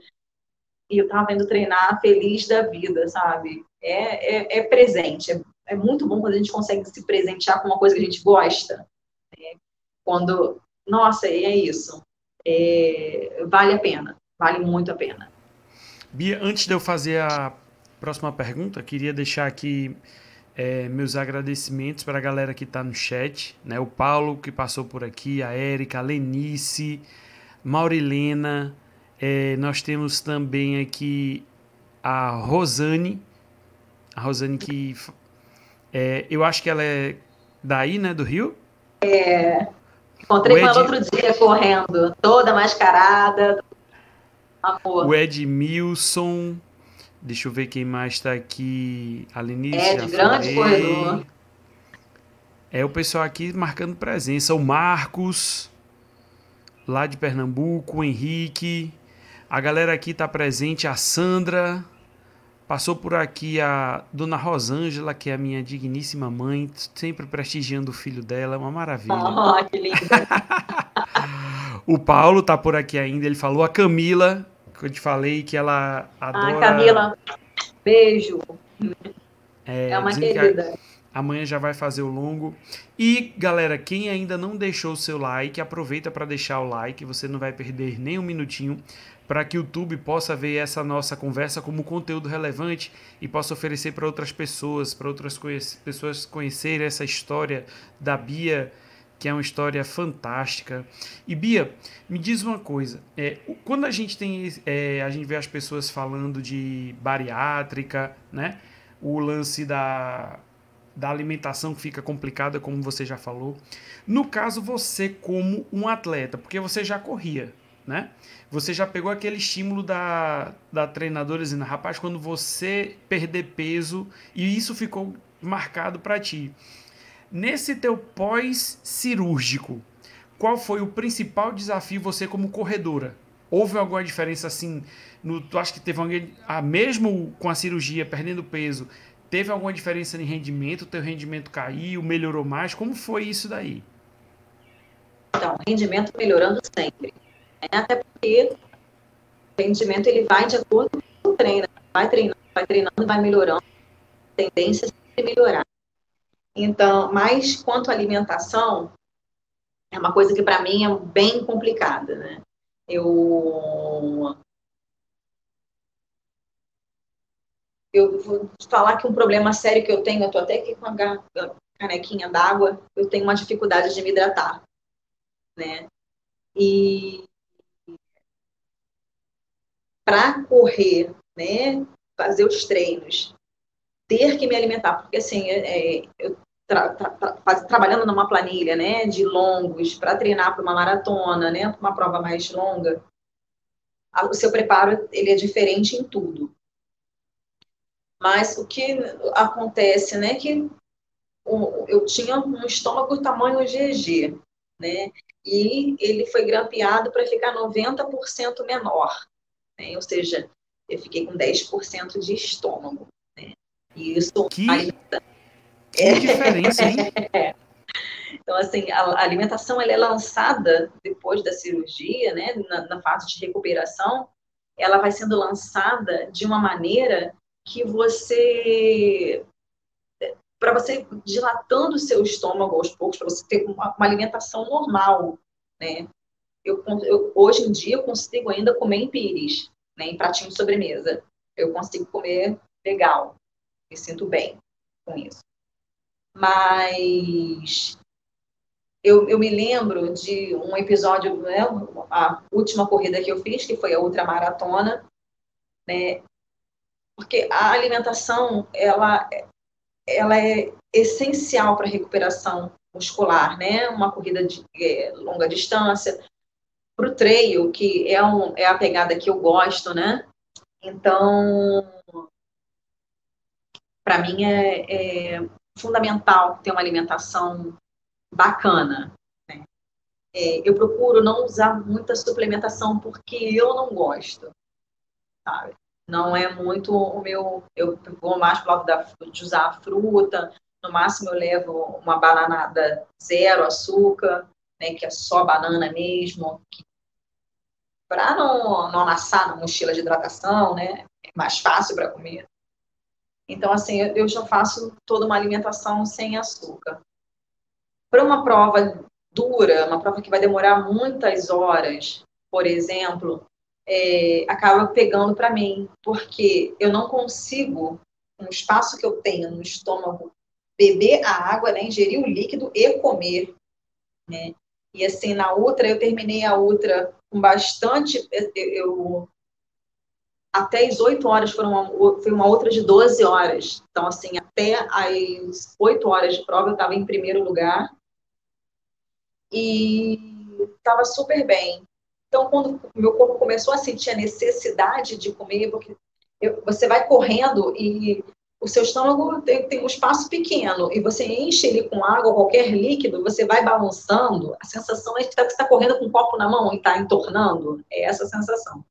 e eu estava indo treinar feliz da vida, sabe? É, é, é presente, é, é, muito bom quando a gente consegue se presentear com uma coisa que a gente gosta. Né? Quando, nossa, é isso. É, vale a pena, vale muito a pena. Bia, antes de eu fazer a próxima pergunta, queria deixar aqui é, meus agradecimentos para a galera que está no chat, né? O Paulo que passou por aqui, a Érica, a Lenice, Maurilena, é, nós temos também aqui a Rosane. A Rosane que. É, eu acho que ela é daí, né? Do Rio? É. Encontrei com ela outro dia correndo, toda mascarada. Amor. O Edmilson. Deixa eu ver quem mais está aqui. A Lenice. É, de grande corredor. É o pessoal aqui marcando presença. O Marcos, lá de Pernambuco, o Henrique. A galera aqui está presente, a Sandra, passou por aqui a Dona Rosângela, que é a minha digníssima mãe, sempre prestigiando o filho dela, uma maravilha. Oh, que linda. o Paulo está por aqui ainda, ele falou a Camila, que eu te falei que ela adora... Ah, Camila, beijo. É, é uma querida. Amanhã já vai fazer o longo. E, galera, quem ainda não deixou o seu like, aproveita para deixar o like, você não vai perder nem um minutinho para que o YouTube possa ver essa nossa conversa como conteúdo relevante e possa oferecer para outras pessoas, para outras pessoas conhecerem essa história da Bia, que é uma história fantástica. E Bia, me diz uma coisa: é, quando a gente tem, é, a gente vê as pessoas falando de bariátrica, né? O lance da da alimentação fica complicada, como você já falou. No caso, você como um atleta, porque você já corria, né? Você já pegou aquele estímulo da, da treinadora dizendo, rapaz, quando você perder peso, e isso ficou marcado para ti. Nesse teu pós-cirúrgico, qual foi o principal desafio você como corredora? Houve alguma diferença assim? No, tu acha que teve alguém, ah, mesmo com a cirurgia, perdendo peso, teve alguma diferença em rendimento? Teu rendimento caiu, melhorou mais? Como foi isso daí? Então, rendimento melhorando sempre. Né? Até porque o rendimento ele vai de acordo com o treino. Vai treinando, vai treinando, vai melhorando. Tendência é melhorar. Então, mas quanto à alimentação, é uma coisa que para mim é bem complicada, né? Eu eu vou falar que um problema sério que eu tenho, eu tô até aqui com a canequinha d'água, eu tenho uma dificuldade de me hidratar, né? E para correr, né, fazer os treinos, ter que me alimentar, porque assim, é, é eu tra, tra, tra, trabalhando numa planilha, né, de longos para treinar para uma maratona, né, para uma prova mais longa, o seu preparo ele é diferente em tudo. Mas o que acontece, né, que eu tinha um estômago tamanho GG, né, e ele foi grampeado para ficar 90% menor né? Ou seja, eu fiquei com 10% de estômago. Né? E isso que, ainda... que é... diferença, hein? Então, assim, a alimentação ela é lançada depois depois da cirurgia, né, na, na fase de recuperação, ela vai sendo lançada de uma maneira que você para você dilatando o seu estômago aos poucos, para você ter uma, uma, alimentação normal, né? Eu, eu, hoje em dia eu consigo ainda comer em pires, né, em pratinho de sobremesa. Eu consigo comer legal, me sinto bem com isso. Mas eu, eu me lembro de um episódio, né, a última corrida que eu fiz, que foi a ultramaratona, né, porque a alimentação, ela, ela é essencial para a recuperação muscular, né, uma corrida de é, longa distância, para o trail, que é, um, é a pegada que eu gosto, né, então, para mim é, é fundamental ter uma alimentação bacana. Né? É, eu procuro não usar muita suplementação porque eu não gosto, sabe? Não é muito o meu. Eu vou mais para o lado de usar fruta. No máximo, eu levo uma bananada zero açúcar, né, que é só banana mesmo, para não, não amassar na mochila de hidratação, né? É mais fácil para comer. Então, assim, eu já faço toda uma alimentação sem açúcar. Para uma prova dura, uma prova que vai demorar muitas horas, por exemplo, é, acaba pegando para mim, porque eu não consigo, no espaço que eu tenho no estômago, beber a água, né, ingerir o líquido e comer. Né? E assim, na outra, eu terminei a outra com bastante. Eu, até as 8 horas foram uma, foi uma outra de 12 horas. Então, assim, até as 8 horas de prova eu estava em primeiro lugar e estava super bem. Então, quando meu corpo começou a sentir a necessidade de comer, porque eu, você vai correndo e o seu estômago tem, tem, um espaço pequeno e você enche ele com água, qualquer líquido, você vai balançando, a sensação é que você está correndo com um copo na mão e está entornando, é essa a sensação.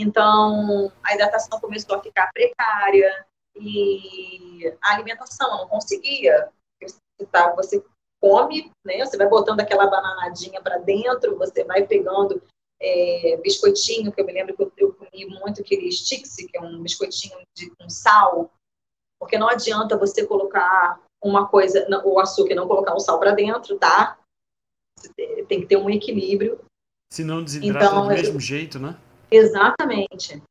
Então, a hidratação começou a ficar precária e a alimentação, eu não conseguia. Você, tá, você come, né? Você vai botando aquela bananadinha para dentro, você vai pegando é, biscoitinho, que eu me lembro que eu, eu comi muito aquele Stix, que é um biscoitinho de, com sal, porque não adianta você colocar uma coisa, o açúcar e não colocar o sal para dentro, tá? Tem que ter um equilíbrio. Se não desidrata então, do mesmo eu... jeito, né? Exatamente.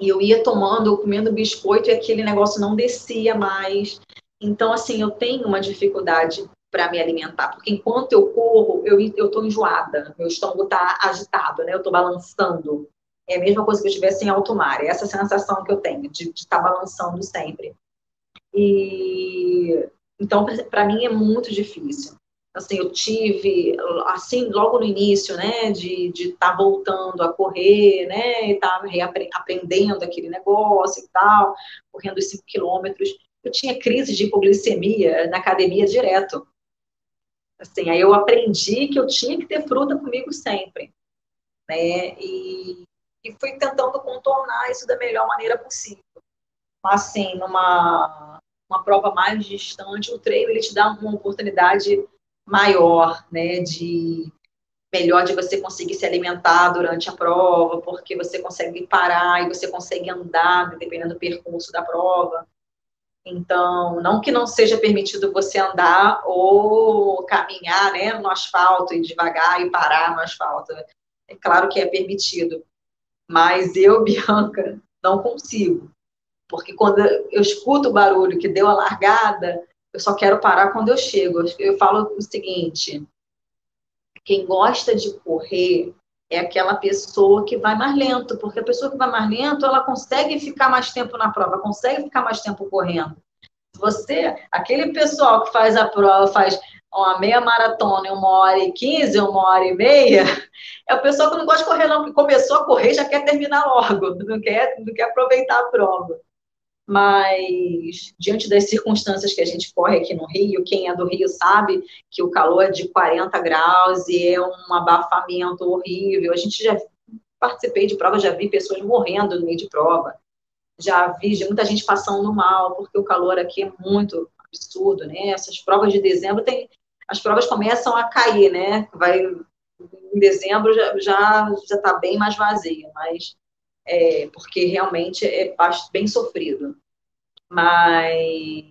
E eu ia tomando, comendo biscoito e aquele negócio não descia mais. Então, assim, eu tenho uma dificuldade para me alimentar, porque enquanto eu corro, eu estou enjoada, meu estômago está agitado, né? Eu estou balançando. É a mesma coisa que eu estivesse em alto mar, é essa sensação que eu tenho de estar tá balançando sempre. E então, para mim é muito difícil. Assim, eu tive, assim, logo no início, né, de estar tá voltando a correr, né, e estar tá reaprendendo aquele negócio e tal, correndo os 5 quilômetros, eu tinha crise de hipoglicemia na academia direto. Assim, aí eu aprendi que eu tinha que ter fruta comigo sempre, né? E, e fui tentando contornar isso da melhor maneira possível. Assim, numa uma prova mais distante, o treino ele te dá uma oportunidade maior, né, de melhor de você conseguir se alimentar durante a prova, porque você consegue parar e você consegue andar dependendo do percurso da prova. Então, não que não seja permitido você andar ou caminhar né, no asfalto e devagar e parar no asfalto. É claro que é permitido. Mas eu, Bianca, não consigo. Porque quando eu escuto o barulho que deu a largada, eu só quero parar quando eu chego. Eu falo o seguinte: quem gosta de correr é aquela pessoa que vai mais lento, porque a pessoa que vai mais lento, ela consegue ficar mais tempo na prova, consegue ficar mais tempo correndo. Você, aquele pessoal que faz a prova, faz uma meia maratona uma hora e quinze, uma hora e meia, é o pessoal que não gosta de correr, não, que começou a correr já quer terminar logo, não quer, não quer aproveitar a prova. Mas, diante das circunstâncias que a gente corre aqui no Rio, quem é do Rio sabe que o calor é de 40 graus e é um abafamento horrível. A gente já participei de prova, já vi pessoas morrendo no meio de prova. Já vi muita gente passando mal, porque o calor aqui é muito absurdo, né? Essas provas de dezembro tem. As provas começam a cair, né? Vai em dezembro já já já está bem mais vazia, mas é, porque realmente é bem sofrido. Mas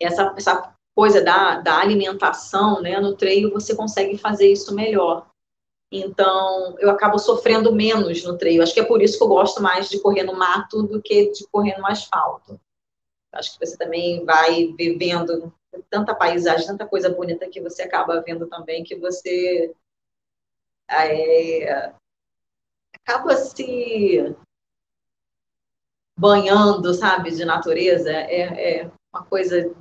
essa, essa coisa da, da alimentação, né, no treino você consegue fazer isso melhor. Então, eu acabo sofrendo menos no treino. Acho que é por isso que eu gosto mais de correr no mato do que de correr no asfalto. Acho que você também vai vivendo tanta paisagem, tanta coisa bonita que você acaba vendo também, que você é, acaba se banhando, sabe, de natureza. É, é uma coisa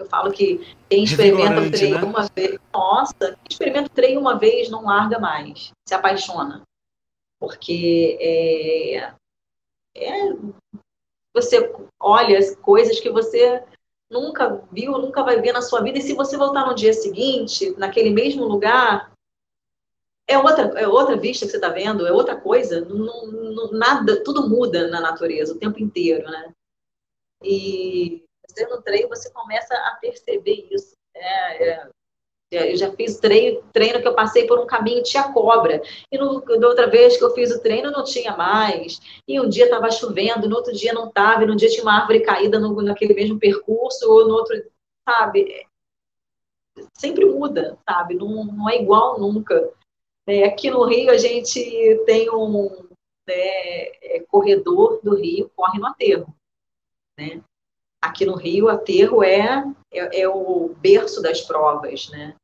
eu falo que quem experimenta o treino né? uma vez, nossa, quem experimenta o treino uma vez não larga mais, se apaixona. Porque é, é, você olha as coisas que você nunca viu, nunca vai ver na sua vida, e se você voltar no dia seguinte, naquele mesmo lugar, é outra, é outra vista que você está vendo, é outra coisa, não, não, nada, tudo muda na natureza o tempo inteiro, né? E no treino, você começa a perceber isso. É, é, eu já fiz treino, treino que eu passei por um caminho, tinha cobra. E no, da outra vez que eu fiz o treino, não tinha mais. E um dia estava chovendo, no outro dia não estava, e no dia tinha uma árvore caída no, naquele mesmo percurso, ou no outro, sabe? Sempre muda, sabe? Não, não é igual nunca. É, aqui no Rio, a gente tem um né, é, corredor do Rio, corre no aterro. Né? aqui no Rio, Aterro é, é, é, o berço das provas, né?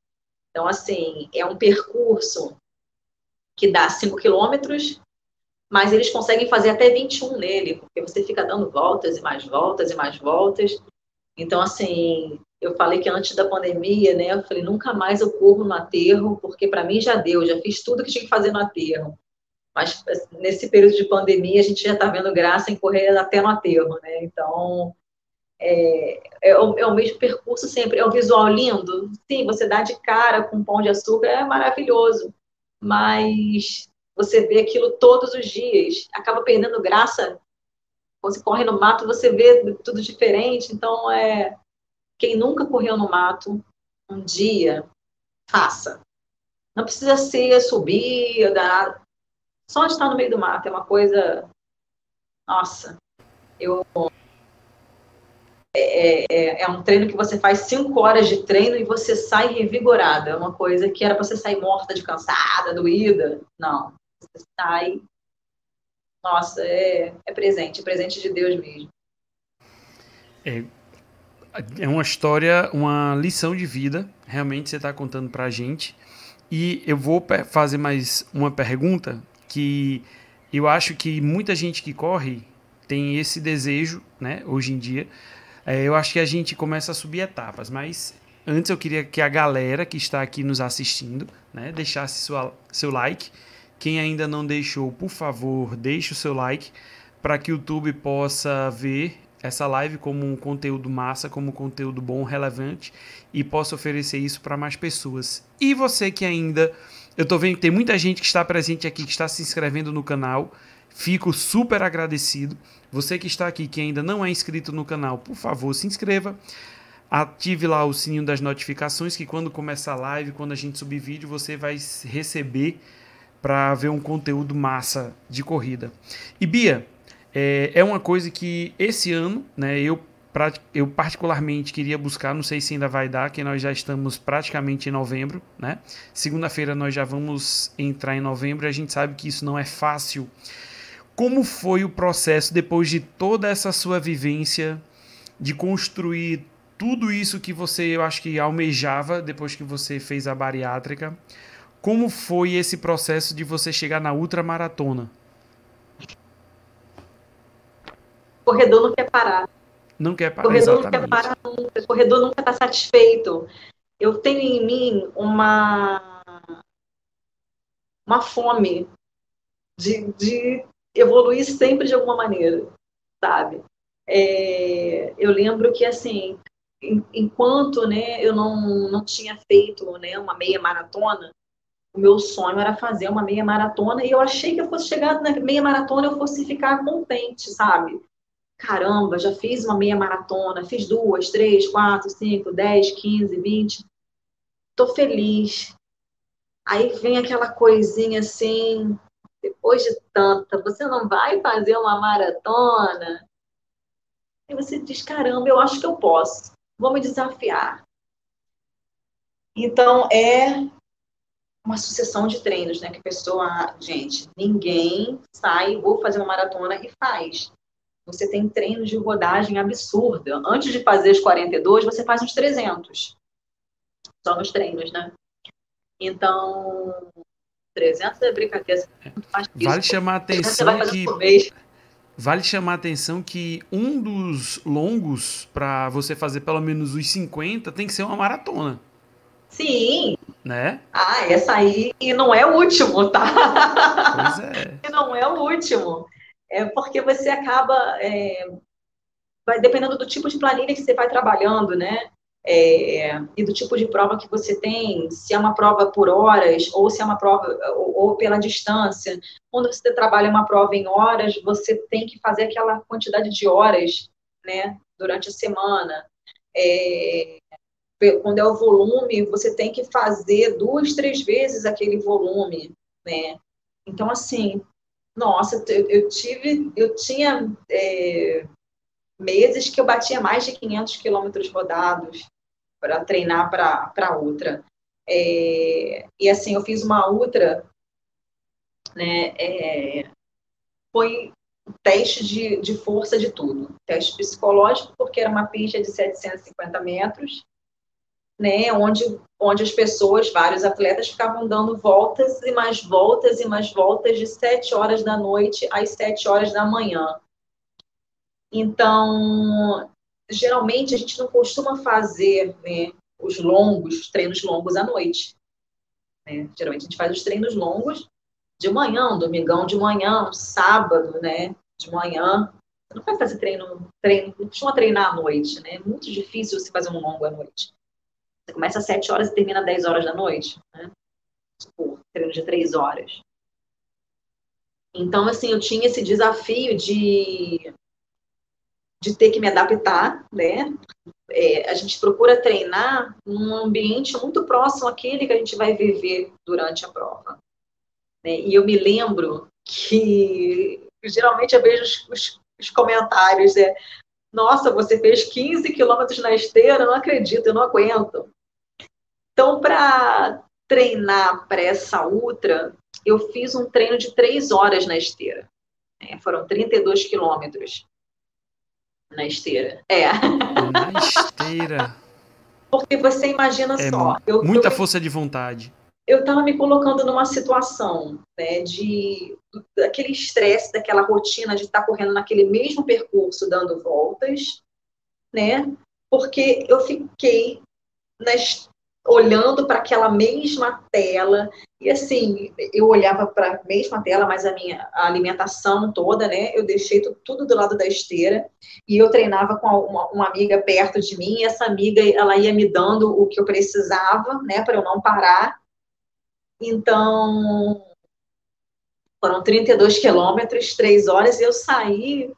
Então, assim, é um percurso que dá 5 quilômetros, mas eles conseguem fazer até 21 nele, porque você fica dando voltas e mais voltas e mais voltas. Então, assim, eu falei que antes da pandemia, né, eu falei, nunca mais eu corro no aterro, porque para mim já deu, já fiz tudo que tinha que fazer no aterro. Mas nesse período de pandemia, a gente já está vendo graça em correr até no aterro, né? Então, é, é, o, é, o, mesmo percurso sempre. É um visual lindo? Sim, você dá de cara com pão de açúcar, é maravilhoso. Mas você vê aquilo todos os dias, acaba perdendo graça. Quando você corre no mato, você vê tudo diferente. Então, é quem nunca correu no mato, um dia, faça. Não precisa ser subir, dar... só estar no meio do mato é uma coisa. Nossa, eu é, é, é, um treino que você faz cinco horas de treino e você sai revigorada. É uma coisa que era para você sair morta de cansada, doída. Não. Você sai. Nossa, é, é presente, é presente de Deus mesmo. É, é uma história, uma lição de vida, realmente você está contando para a gente. E eu vou fazer mais uma pergunta que eu acho que muita gente que corre tem esse desejo, né, hoje em dia, é, eu acho que a gente começa a subir etapas, mas antes eu queria que a galera que está aqui nos assistindo né, deixasse sua, seu like. Quem ainda não deixou, por favor, deixe o seu like para que o YouTube possa ver essa live como um conteúdo massa, como um conteúdo bom, relevante e possa oferecer isso para mais pessoas. E você que ainda, eu estou vendo que tem muita gente que está presente aqui, que está se inscrevendo no canal. Fico super agradecido. Você que está aqui, que ainda não é inscrito no canal, por favor, se inscreva. Ative lá o sininho das notificações, que quando começar a live, quando a gente subir vídeo, você vai receber para ver um conteúdo massa de corrida. E Bia, é, é uma coisa que esse ano, né, eu, eu particularmente queria buscar, não sei se ainda vai dar, que nós já estamos praticamente em novembro, né? Segunda-feira nós já vamos entrar em novembro a gente sabe que isso não é fácil como foi o processo depois de toda essa sua vivência de construir tudo isso que você, eu acho que almejava depois que você fez a bariátrica? Como foi esse processo de você chegar na ultramaratona? O corredor não quer parar. Não quer parar, corredor exatamente. não quer parar nunca. O corredor nunca está satisfeito. Eu tenho em mim uma uma fome de, de evoluir sempre de alguma maneira, sabe? É, eu lembro que, assim, enquanto né, eu não, não tinha feito né, uma meia maratona, o meu sonho era fazer uma meia maratona e eu achei que eu fosse chegar na meia maratona eu fosse ficar contente, sabe? Caramba, já fiz uma meia maratona, fiz duas, três, quatro, cinco, dez, quinze, vinte. Tô feliz. Aí vem aquela coisinha assim, depois de tanta, você não vai fazer uma maratona? E você diz, caramba, eu acho que eu posso, vou me desafiar. Então, é uma sucessão de treinos, né? Que a pessoa, gente, ninguém sai, vou fazer uma maratona e faz. Você tem treinos de rodagem absurda. Antes de fazer os 42, você faz uns 300. Só nos treinos, né? Então, 300 é brincadeira. Vale chamar a atenção que Vale chamar a atenção que um dos longos para você fazer pelo menos os 50 tem que ser uma maratona. Sim. Né? Ah, essa aí e não é o último, tá? Pois é. E não é o último. É porque você acaba. É, vai dependendo do tipo de planilha que você vai trabalhando, né? É, e do tipo de prova que você tem, se é uma prova por horas ou se é uma prova ou, ou, pela distância. Quando você trabalha uma prova em horas, você tem que fazer aquela quantidade de horas, né, durante a semana. É, quando é o volume, você tem que fazer duas, três vezes aquele volume, né? Então, assim, nossa, eu, eu tive, eu tinha é, meses que eu batia mais de 500 quilômetros rodados para treinar para outra. É, e assim, eu fiz uma ultra, né? É, foi teste de, de força de tudo. Teste psicológico, porque era uma pista de 750 metros, né, onde, onde as pessoas, vários atletas, ficavam dando voltas e mais voltas e mais voltas de 7 horas da noite às 7 horas da manhã. Então, geralmente a gente não costuma fazer né, os longos, os treinos longos à noite. Né? Geralmente a gente faz os treinos longos de manhã, domingão de manhã, sábado, né, de manhã. Você não vai fazer treino, treino, costuma treinar à noite, né? É muito difícil você fazer um longo à noite. Você começa às 7 horas e termina às 10 horas da noite, né? Tipo, treino de 3 horas. Então, assim, eu tinha esse desafio de, de ter que me adaptar, né? É, a gente procura treinar num ambiente muito próximo àquele que a gente vai viver durante a prova. Né? E eu me lembro que geralmente eu vejo os, os, os comentários, é, nossa, você fez 15 quilômetros na esteira, não acredito, eu não aguento. Então, para treinar para essa ultra, eu fiz um treino de três horas na esteira. É, foram 32 quilômetros na esteira. É. Na esteira. Porque você imagina é só. Eu, muita eu, força de vontade. Eu estava me colocando numa situação né, de daquele estresse, daquela rotina de estar tá correndo naquele mesmo percurso, dando voltas, né? Porque eu fiquei nas olhando para aquela mesma tela. E assim, eu olhava para a mesma tela, mas a minha a alimentação toda, né? Eu deixei tudo, do lado da esteira e eu treinava com uma, uma, amiga perto de mim. E essa amiga, ela ia me dando o que eu precisava, né? Para eu não parar. Então, foram 32 quilômetros, três horas, e eu saí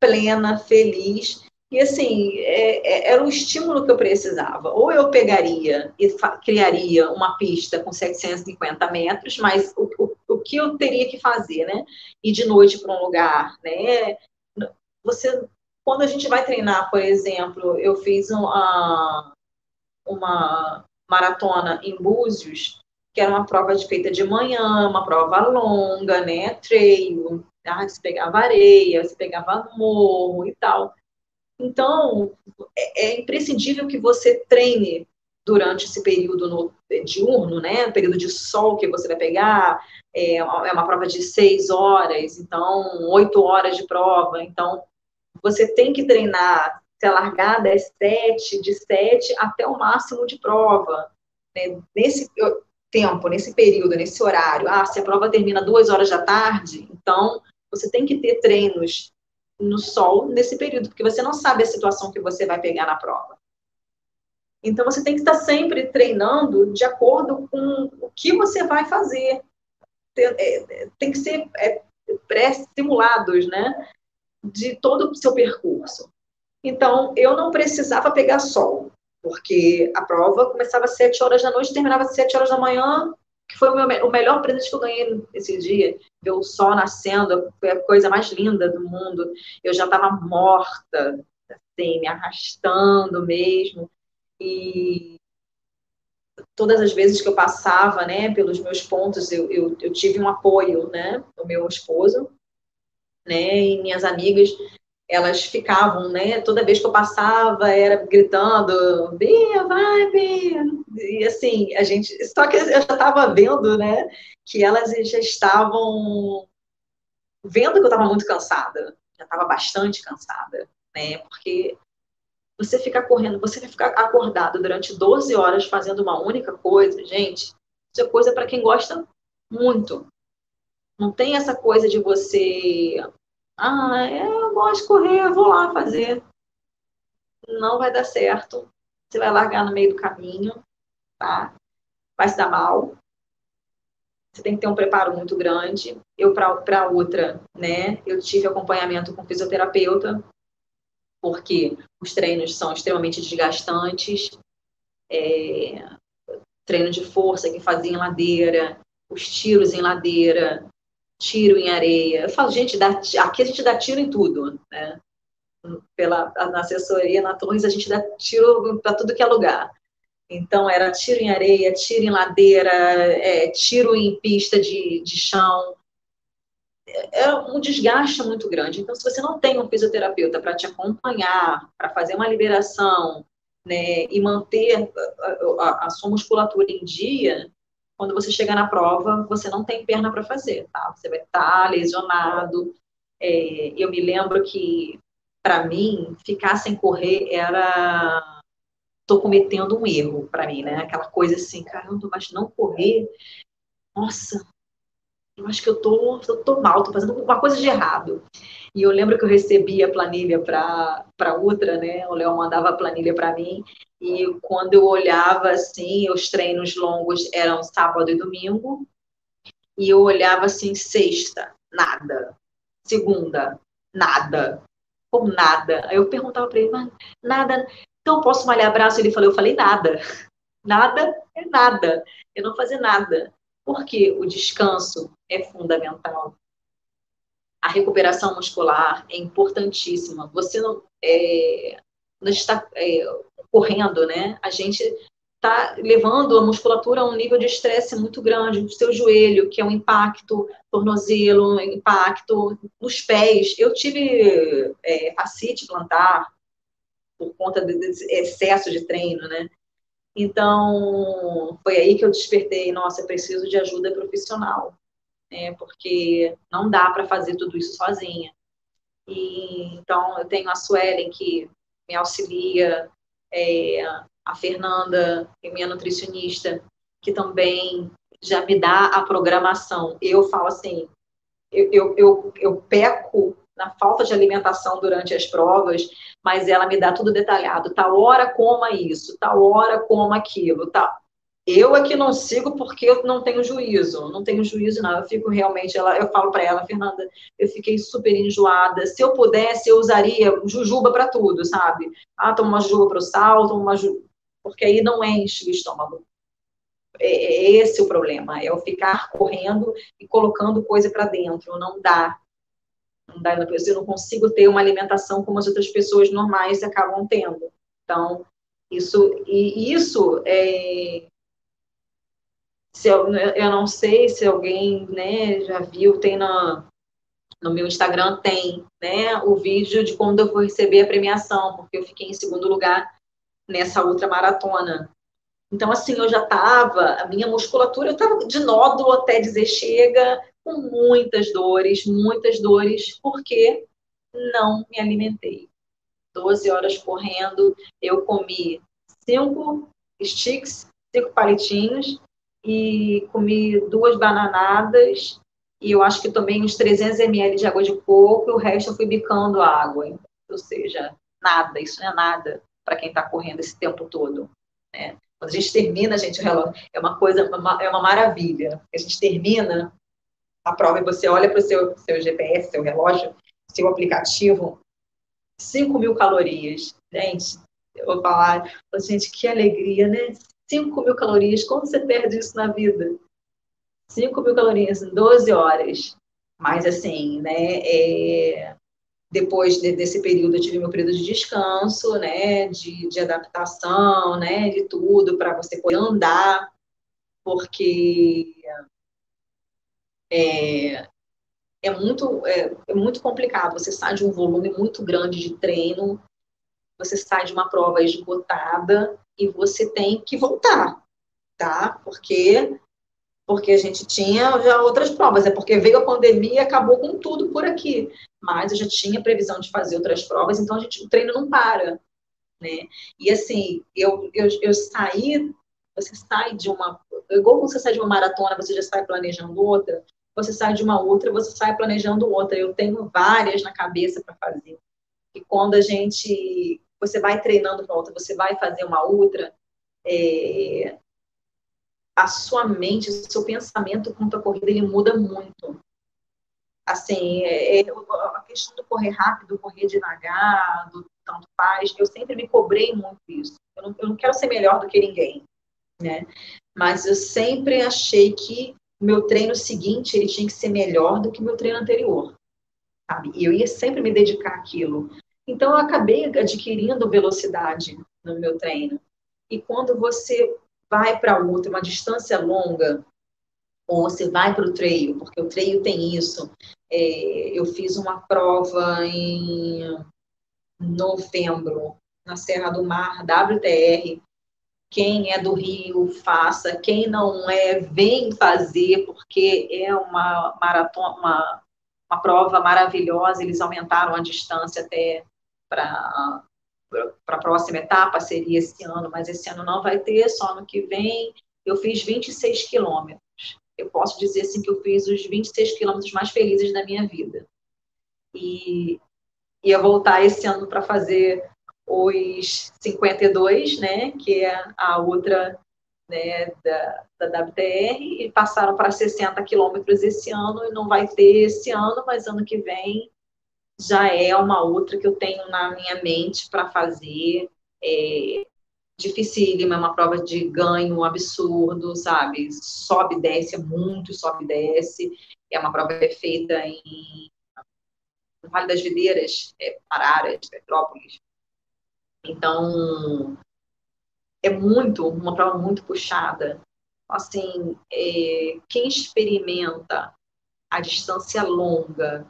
plena, feliz. E assim, é, é, era o estímulo que eu precisava. Ou eu pegaria e criaria uma pista com 750 metros, mas o, o, o que eu teria que fazer, né? Ir de noite para um lugar, né? Você, quando a gente vai treinar, por exemplo, eu fiz uma, uma maratona em Búzios, que era uma prova de, feita de manhã, uma prova longa, né? Trail, tá? você pegava areia, você pegava morro e tal. Então, é, é imprescindível que você treine durante esse período no, diurno, né? Período de sol que você vai pegar, é, é uma prova de seis horas, então oito horas de prova. Então, você tem que treinar, se a largada é sete, de sete até o máximo de prova. Né? Nesse tempo, nesse período, nesse horário. Ah, se a prova termina duas horas da tarde, então você tem que ter treinos no sol nesse período, porque você não sabe a situação que você vai pegar na prova. Então, você tem que estar sempre treinando de acordo com o que você vai fazer. Tem, é, tem que ser é, pré-simulados, né? De todo o seu percurso. Então, eu não precisava pegar sol, porque a prova começava às 7 horas da noite, terminava às 7 horas da manhã, que foi o, meu, o melhor presente que eu ganhei esse dia. Ver o sol nascendo, foi a coisa mais linda do mundo. Eu já estava morta, assim, me arrastando mesmo. E todas as vezes que eu passava, né, pelos meus pontos, eu, eu, eu tive um apoio, né, do meu esposo, né, e minhas amigas elas ficavam, né? Toda vez que eu passava, era gritando, Bia, vai, Bia. E assim, a gente. Só que eu já estava vendo, né? Que elas já estavam vendo que eu estava muito cansada. Já estava bastante cansada, né? Porque você ficar correndo, você vai ficar acordado durante 12 horas fazendo uma única coisa, gente. Isso é coisa para quem gosta muito. Não tem essa coisa de você ah, eu gosto de correr, eu vou lá fazer. Não vai dar certo. Você vai largar no meio do caminho, tá? Vai se dar mal. Você tem que ter um preparo muito grande. Eu, para outra, né? Eu tive acompanhamento com fisioterapeuta, porque os treinos são extremamente desgastantes. É, treino de força que fazia em ladeira, os tiros em ladeira, tiro em areia. Eu falo, gente, dá, aqui a gente dá tiro em tudo, né? Pela, na assessoria, na Torres, a gente dá tiro para tudo que é lugar. Então, era tiro em areia, tiro em ladeira, é, tiro em pista de, de chão. É, é um desgaste muito grande. Então, se você não tem um fisioterapeuta para te acompanhar, para fazer uma liberação, né, e manter a, a, a sua musculatura em dia, quando você chegar na prova, você não tem perna para fazer, tá? Você vai estar tá lesionado. É, eu me lembro que, para mim, ficar sem correr era. Estou cometendo um erro para mim, né? Aquela coisa assim, caramba, mas não correr. Nossa, eu acho que eu tô, eu tô mal, tô fazendo uma coisa de errado. E eu lembro que eu recebi a planilha para outra, né? O Léo mandava a planilha para mim, e quando eu olhava assim, os treinos longos eram sábado e domingo, e eu olhava assim, sexta, nada. Segunda, nada. Como nada. Aí eu perguntava para ele, mas nada. Então posso malhar braço? Ele falou, eu falei nada. Nada é nada. Eu não fazer nada. Porque o descanso é fundamental. A recuperação muscular é importantíssima. Você não, é, não está é, correndo, né? A gente está levando a musculatura a um nível de estresse muito grande. O seu joelho, que é um impacto, tornozelo, impacto nos pés. Eu tive é, facite plantar por conta desse excesso de treino, né? Então, foi aí que eu despertei, nossa, preciso de ajuda profissional, né? Porque não dá para fazer tudo isso sozinha. E, então, eu tenho a Suelen que me auxilia, é, a Fernanda, que é minha nutricionista, que também já me dá a programação. Eu falo assim, eu, eu, eu, eu peco na falta de alimentação durante as provas, mas ela me dá tudo detalhado. Tal hora coma isso, tal hora coma aquilo, tal. Eu aqui não sigo porque eu não tenho juízo, não tenho juízo não. Eu fico realmente, ela, eu falo para ela, Fernanda, eu fiquei super enjoada. Se eu pudesse, eu usaria jujuba para tudo, sabe? Ah, toma uma jujuba para o sal, toma uma jujuba, porque aí não enche o estômago. É, é esse o problema, é eu ficar correndo e colocando coisa para dentro, não dá. Não dá, eu não consigo ter uma alimentação como as outras pessoas normais acabam tendo. Então, isso, e isso é, se eu, eu não sei se alguém né, já viu, tem na, no meu Instagram, tem né, o vídeo de quando eu vou receber a premiação, porque eu fiquei em segundo lugar nessa outra maratona. Então, assim, eu já estava, a minha musculatura, eu estava de nódulo até dizer chega, com muitas dores, muitas dores, porque não me alimentei. 12 horas correndo, eu comi cinco sticks, cinco palitinhos, e comi duas bananadas, e eu acho que tomei uns 300 ml de água de coco, e o resto eu fui bicando a água. Ou seja, nada, isso não é nada para quem está correndo esse tempo todo. Né? Quando a gente termina, gente, o relógio é uma coisa, uma, é uma maravilha. A gente termina a prova e você olha para o seu, seu GPS, seu relógio, seu aplicativo, 5 mil calorias. Gente, eu vou falar, gente, que alegria, né? 5 mil calorias, como você perde isso na vida? 5 mil calorias em 12 horas. Mas, assim, né, é, depois de, desse período, eu tive meu período de descanso, né, de, de adaptação, né, de tudo, para você poder andar, porque é, é muito, é, é, muito complicado. Você sai de um volume muito grande de treino, você sai de uma prova esgotada e você tem que voltar, tá? Porque porque a gente tinha já outras provas, é porque veio a pandemia e acabou com tudo por aqui. Mas eu já tinha previsão de fazer outras provas, então a gente, o treino não para, né? E assim, eu, eu, eu saí, você sai de uma, igual quando você sai de uma maratona, você já sai planejando outra, você sai de uma outra, você sai planejando outra. Eu tenho várias na cabeça para fazer. E quando a gente, você vai treinando para outra, você vai fazer uma outra, é, a sua mente, o seu pensamento quanto à corrida, ele muda muito. Assim, é, é, a questão do correr rápido, correr devagar, do tanto faz, eu sempre me cobrei muito isso. Eu não, eu não quero ser melhor do que ninguém, né? Mas eu sempre achei que meu treino seguinte, ele tinha que ser melhor do que o meu treino anterior, sabe? E eu ia sempre me dedicar àquilo. Então, eu acabei adquirindo velocidade no meu treino. E quando você vai para outra, uma distância longa, ou você vai para o treino, porque o treino tem isso. É, eu fiz uma prova em novembro, na Serra do Mar, WTR. Quem é do Rio, faça. Quem não é, vem fazer, porque é uma maratona, uma, uma prova maravilhosa. Eles aumentaram a distância até para a próxima etapa seria esse ano, mas esse ano não vai ter, só ano que vem. Eu fiz 26 quilômetros. Eu posso dizer assim que eu fiz os 26 quilômetros mais felizes da minha vida. E ia voltar esse ano para fazer os 52, né, que é a outra né, da, da WTR, e passaram para 60 quilômetros esse ano, e não vai ter esse ano, mas ano que vem já é uma outra que eu tenho na minha mente para fazer. É, dificílima, é uma prova de ganho absurdo, sabe? Sobe e desce, é muito sobe e desce. É uma prova que é feita em no Vale das Videiras, é, Araras, Petrópolis. Então, é muito, uma prova muito puxada. Assim, é, quem experimenta a distância longa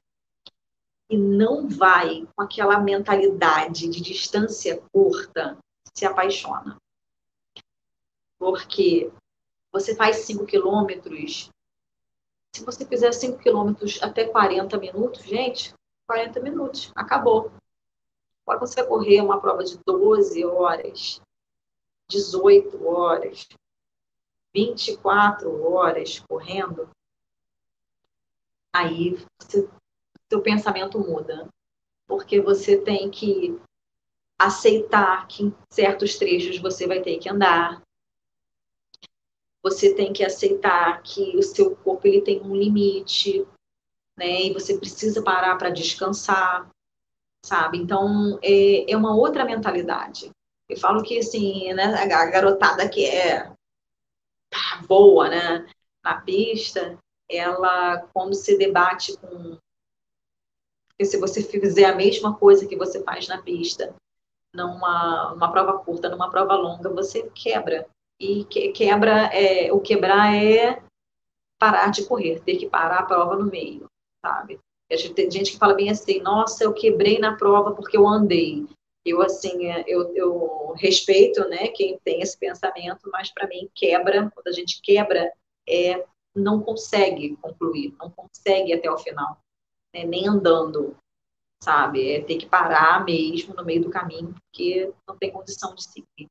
e não vai com aquela mentalidade de distância curta, se apaixona. Porque você faz 5 quilômetros, se você fizer 5 quilômetros até 40 minutos, gente, 40 minutos, acabou. Agora você correr uma prova de 12 horas, 18 horas, 24 horas correndo, aí você seu pensamento muda. Porque você tem que aceitar que em certos trechos você vai ter que andar. Você tem que aceitar que o seu corpo ele tem um limite, né? E você precisa parar para descansar, sabe? Então é, é uma outra mentalidade. Eu falo que assim, né, a garotada que é boa, né, na pista, ela quando se debate com porque se você fizer a mesma coisa que você faz na pista, numa uma prova curta, numa prova longa, você quebra. E que, quebra, é, o quebrar é parar de correr, ter que parar a prova no meio, sabe? Tem gente que fala bem assim, nossa, eu quebrei na prova porque eu andei. Eu, assim, é, eu, eu respeito, né, quem tem esse pensamento, mas para mim, quebra, quando a gente quebra, é não consegue concluir, não consegue até o final né, nem andando, sabe? É ter que parar mesmo no meio do caminho, porque não tem condição de seguir.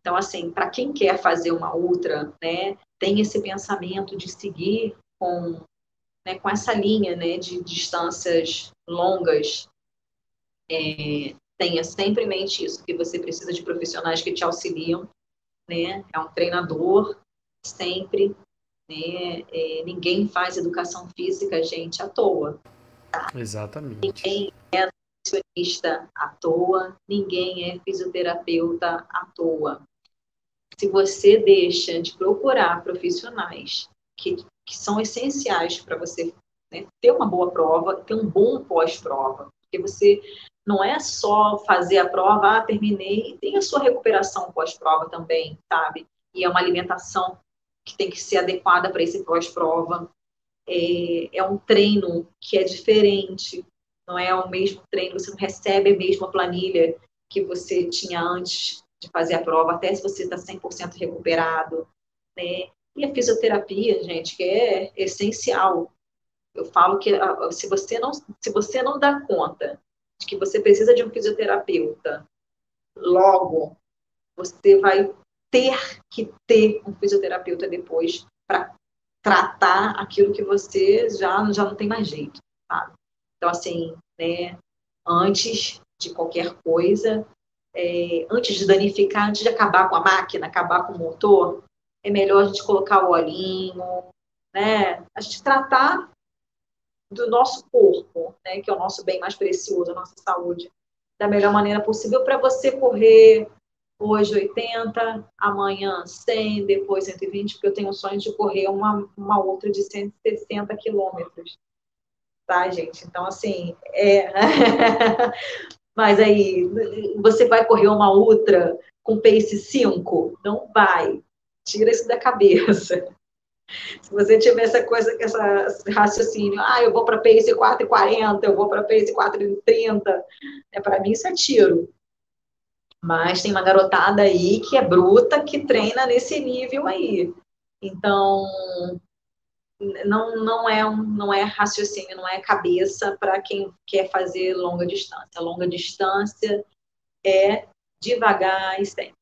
Então, assim, para quem quer fazer uma outra, né, tem esse pensamento de seguir com, né, com essa linha né, de distâncias longas, é, tenha sempre em mente isso, que você precisa de profissionais que te auxiliam, né? É um treinador sempre né? É, ninguém faz educação física, gente, à toa. Tá? Exatamente. Ninguém é nutricionista à toa, ninguém é fisioterapeuta à toa. Se você deixa de procurar profissionais que que são essenciais para você né, ter uma boa prova, ter um bom pós-prova. Porque você não é só fazer a prova, ah, terminei, e tem a sua recuperação pós-prova também, sabe? E é uma alimentação que tem que ser adequada para esse pós-prova. É, é um treino que é diferente, não é o mesmo treino, você não recebe a mesma planilha que você tinha antes de fazer a prova, até se você está 100% recuperado, né? E a fisioterapia, gente, que é essencial. Eu falo que se você não, se você não dá conta de que você precisa de um fisioterapeuta, logo você vai ter que ter um fisioterapeuta depois para tratar aquilo que você já, já não tem mais jeito, sabe? Então, assim, né, antes de qualquer coisa, é, antes de danificar, antes de acabar com a máquina, acabar com o motor, é melhor a gente colocar o olhinho, né? A gente tratar do nosso corpo, né, que é o nosso bem mais precioso, a nossa saúde, da melhor maneira possível para você correr hoje 80, amanhã 100, depois 120, porque eu tenho o sonho de correr uma, uma outra de 160 quilômetros. Tá, gente? Então, assim, é. Mas aí, você vai correr uma ultra com pace 5? Não vai. Tira isso da cabeça. Se você tiver essa coisa, essa, esse raciocínio, ah, eu vou para pace 4,40, eu vou para pace 4,30, é, para mim isso é tiro. Mas tem uma garotada aí que é bruta, que treina nesse nível aí. Então, não, não, é, não é raciocínio, não é cabeça para quem quer fazer longa distância. Longa distância é devagar e sempre.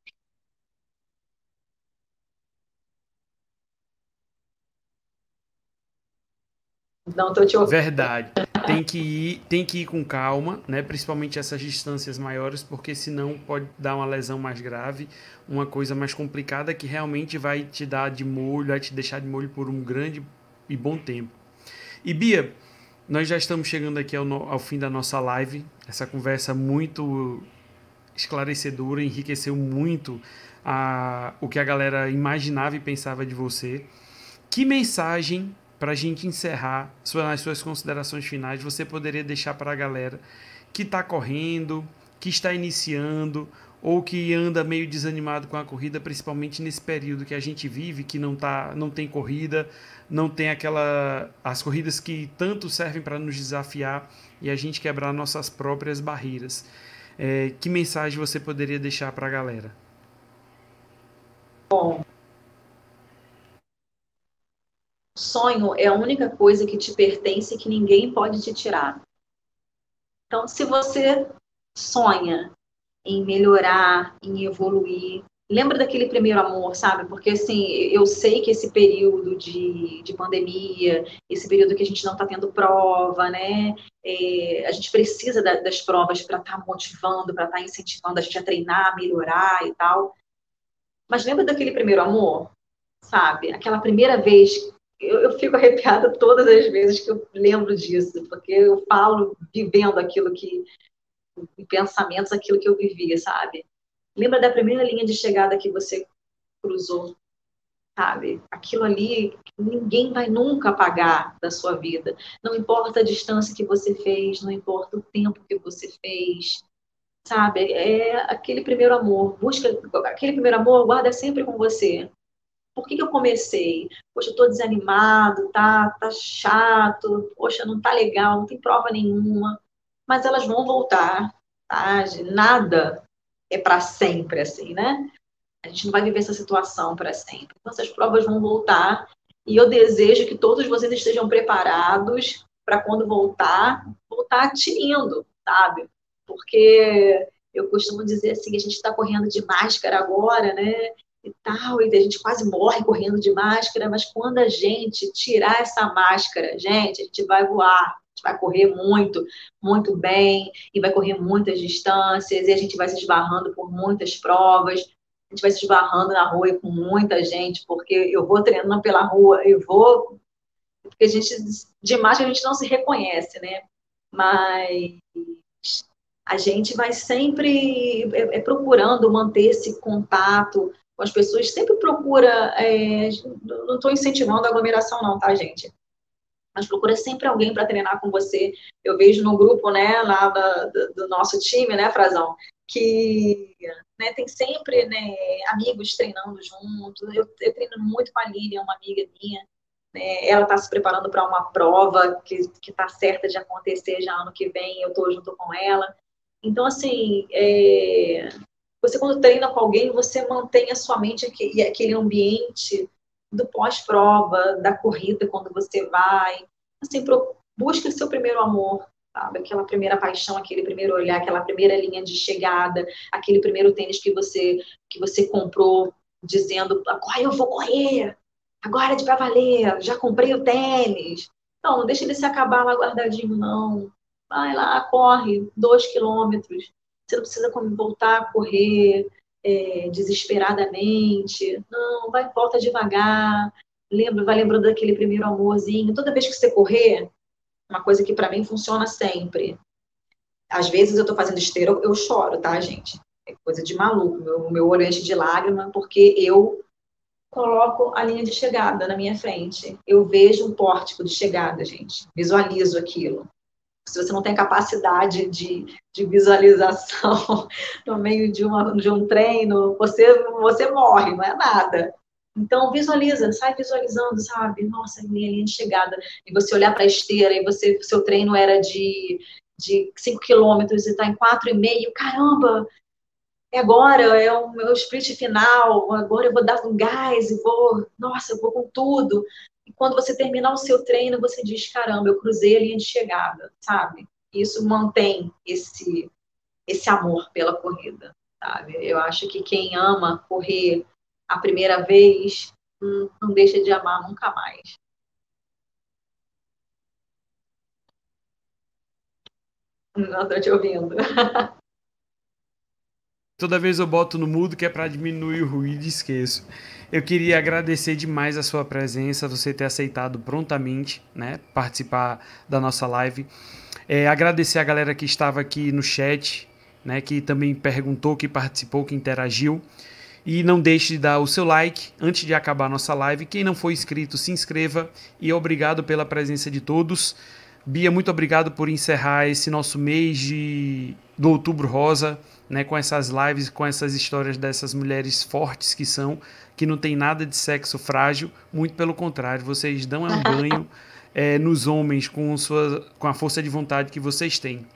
Não tô te ouvindo. Verdade. Tem que ir, tem que ir com calma, né? Principalmente essas distâncias maiores, porque senão pode dar uma lesão mais grave, uma coisa mais complicada que realmente vai te dar de molho, vai te deixar de molho por um grande e bom tempo. E Bia, nós já estamos chegando aqui ao, ao fim da nossa live. Essa conversa muito esclarecedora, enriqueceu muito a, o que a galera imaginava e pensava de você. Que mensagem para a gente encerrar nas suas considerações finais, você poderia deixar para a galera que está correndo, que está iniciando ou que anda meio desanimado com a corrida, principalmente nesse período que a gente vive, que não tá, não tem corrida, não tem aquela as corridas que tanto servem para nos desafiar e a gente quebrar nossas próprias barreiras. É, que mensagem você poderia deixar para a galera? Bom, sonho é a única coisa que te pertence e que ninguém pode te tirar. Então, se você sonha em melhorar, em evoluir, lembra daquele primeiro amor, sabe? Porque, assim, eu sei que esse período de, de pandemia, esse período que a gente não está tendo prova, né? É, a gente precisa da, das provas para estar tá motivando, para estar tá incentivando a gente a treinar, a melhorar e tal. Mas lembra daquele primeiro amor? Sabe? Aquela primeira vez eu, eu, fico arrepiada todas as vezes que eu lembro disso, porque eu falo vivendo aquilo que, em pensamentos, aquilo que eu vivia, sabe? Lembra da primeira linha de chegada que você cruzou, sabe? Aquilo ali, ninguém vai nunca apagar da sua vida. Não importa a distância que você fez, não importa o tempo que você fez, sabe? É aquele primeiro amor. Busca aquele primeiro amor, guarda sempre com você. Por que, que eu comecei? Poxa, eu estou desanimado, tá, tá chato, poxa, não tá legal, não tem prova nenhuma. Mas elas vão voltar, tá? Nada é para sempre, assim, né? A gente não vai viver essa situação para sempre. Então, essas provas vão voltar e eu desejo que todos vocês estejam preparados para quando voltar, voltar tinindo, sabe? Porque eu costumo dizer assim, a gente está correndo de máscara agora, né? E tal, e a gente quase morre correndo de máscara, mas quando a gente tirar essa máscara, gente, a gente vai voar, a gente vai correr muito, muito bem, e vai correr muitas distâncias, e a gente vai se esbarrando por muitas provas, a gente vai se esbarrando na rua com muita gente, porque eu vou treinando pela rua, eu vou, porque a gente, de máscara a gente não se reconhece, né? Mas a gente vai sempre é, é procurando manter esse contato as pessoas, sempre procura, é, não estou incentivando a aglomeração não, tá, gente? Mas procura sempre alguém para treinar com você. Eu vejo no grupo, né, lá do, do nosso time, né, Frazão, que né, tem sempre né, amigos treinando junto. Eu, eu treino muito com a Lilian, uma amiga minha. Né, ela está se preparando para uma prova que está certa de acontecer já ano que vem. Eu estou junto com ela. Então, assim, é, você quando treina com alguém, você mantém a sua mente aquele, aquele ambiente do pós-prova, da corrida, quando você vai. Assim, busca seu primeiro amor, sabe? Aquela primeira paixão, aquele primeiro olhar, aquela primeira linha de chegada, aquele primeiro tênis que você que você comprou, dizendo, agora eu vou correr, agora é de pra valer, já comprei o tênis. Não, não deixa ele se acabar lá guardadinho, não. Vai lá, corre, dois quilômetros, você não precisa voltar a correr é, desesperadamente. Não, vai volta devagar. Lembra, vai lembrando daquele primeiro amorzinho. Toda vez que você correr, uma coisa que para mim funciona sempre. Às vezes eu estou fazendo esteira, eu choro, tá, gente? É coisa de maluco. Meu, meu olho enche de lágrima porque eu coloco a linha de chegada na minha frente. Eu vejo um pórtico de chegada, gente. Visualizo aquilo se você não tem capacidade de, de visualização no meio de, uma, de um treino, você, você morre, não é nada. Então, visualiza, sai visualizando, sabe? Nossa, minha linha de chegada. E você olhar para a esteira e você, seu treino era de, de 5 quilômetros e está em 4,5. Caramba, é agora, é o meu sprint final, agora eu vou dar um gás e vou, nossa, eu vou com tudo. E quando você terminar o seu treino, você diz: caramba, eu cruzei a linha de chegada, sabe? Isso mantém esse, esse amor pela corrida, sabe? Eu acho que quem ama correr a primeira vez hum, não deixa de amar nunca mais. Não estou te ouvindo. Toda vez eu boto no mudo que é para diminuir o ruído e esqueço. Eu queria agradecer demais a sua presença, você ter aceitado prontamente né, participar da nossa live. É, agradecer a galera que estava aqui no chat, né, que também perguntou, que participou, que interagiu. E não deixe de dar o seu like antes de acabar a nossa live. Quem não for inscrito, se inscreva. E obrigado pela presença de todos. Bia, muito obrigado por encerrar esse nosso mês de, do Outubro Rosa, né, com essas lives, com essas histórias dessas mulheres fortes que são que não tem nada de sexo frágil, muito pelo contrário, vocês dão um banho é, nos homens com, sua, com a força de vontade que vocês têm.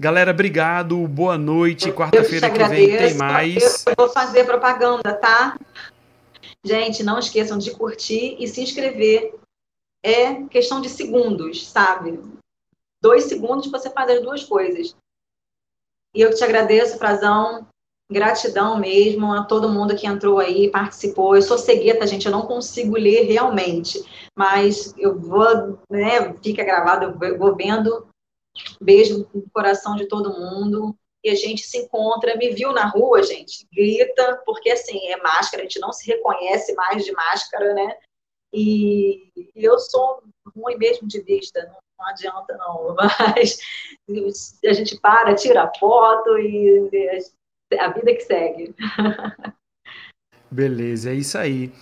Galera, obrigado, boa noite. Quarta-feira que vem tem mais. Eu, vou fazer propaganda, tá? Gente, não esqueçam de curtir e se inscrever. É questão de segundos, sabe? Dois segundos você faz as duas coisas. E eu te agradeço, Frazão. Gratidão mesmo a todo mundo que entrou aí, participou. Eu sou cegueta, gente, eu não consigo ler realmente, mas eu vou, né, fica gravado, eu vou vendo. Beijo no coração de todo mundo. E a gente se encontra, me viu na rua, gente, grita, porque assim, é máscara, a gente não se reconhece mais de máscara, né? E, eu sou ruim mesmo de vista, não, adianta não, mas a gente para, tira foto e a vida que segue. Beleza, é isso aí.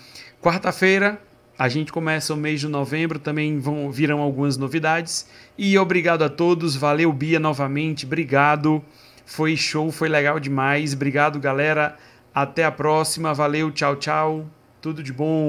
Quarta-feira a gente começa o mês de novembro, também vão virão algumas novidades. E obrigado a todos, valeu Bia novamente, obrigado. Foi show, foi legal demais. Obrigado, galera. Até a próxima. Valeu, tchau, tchau. Tudo de bom.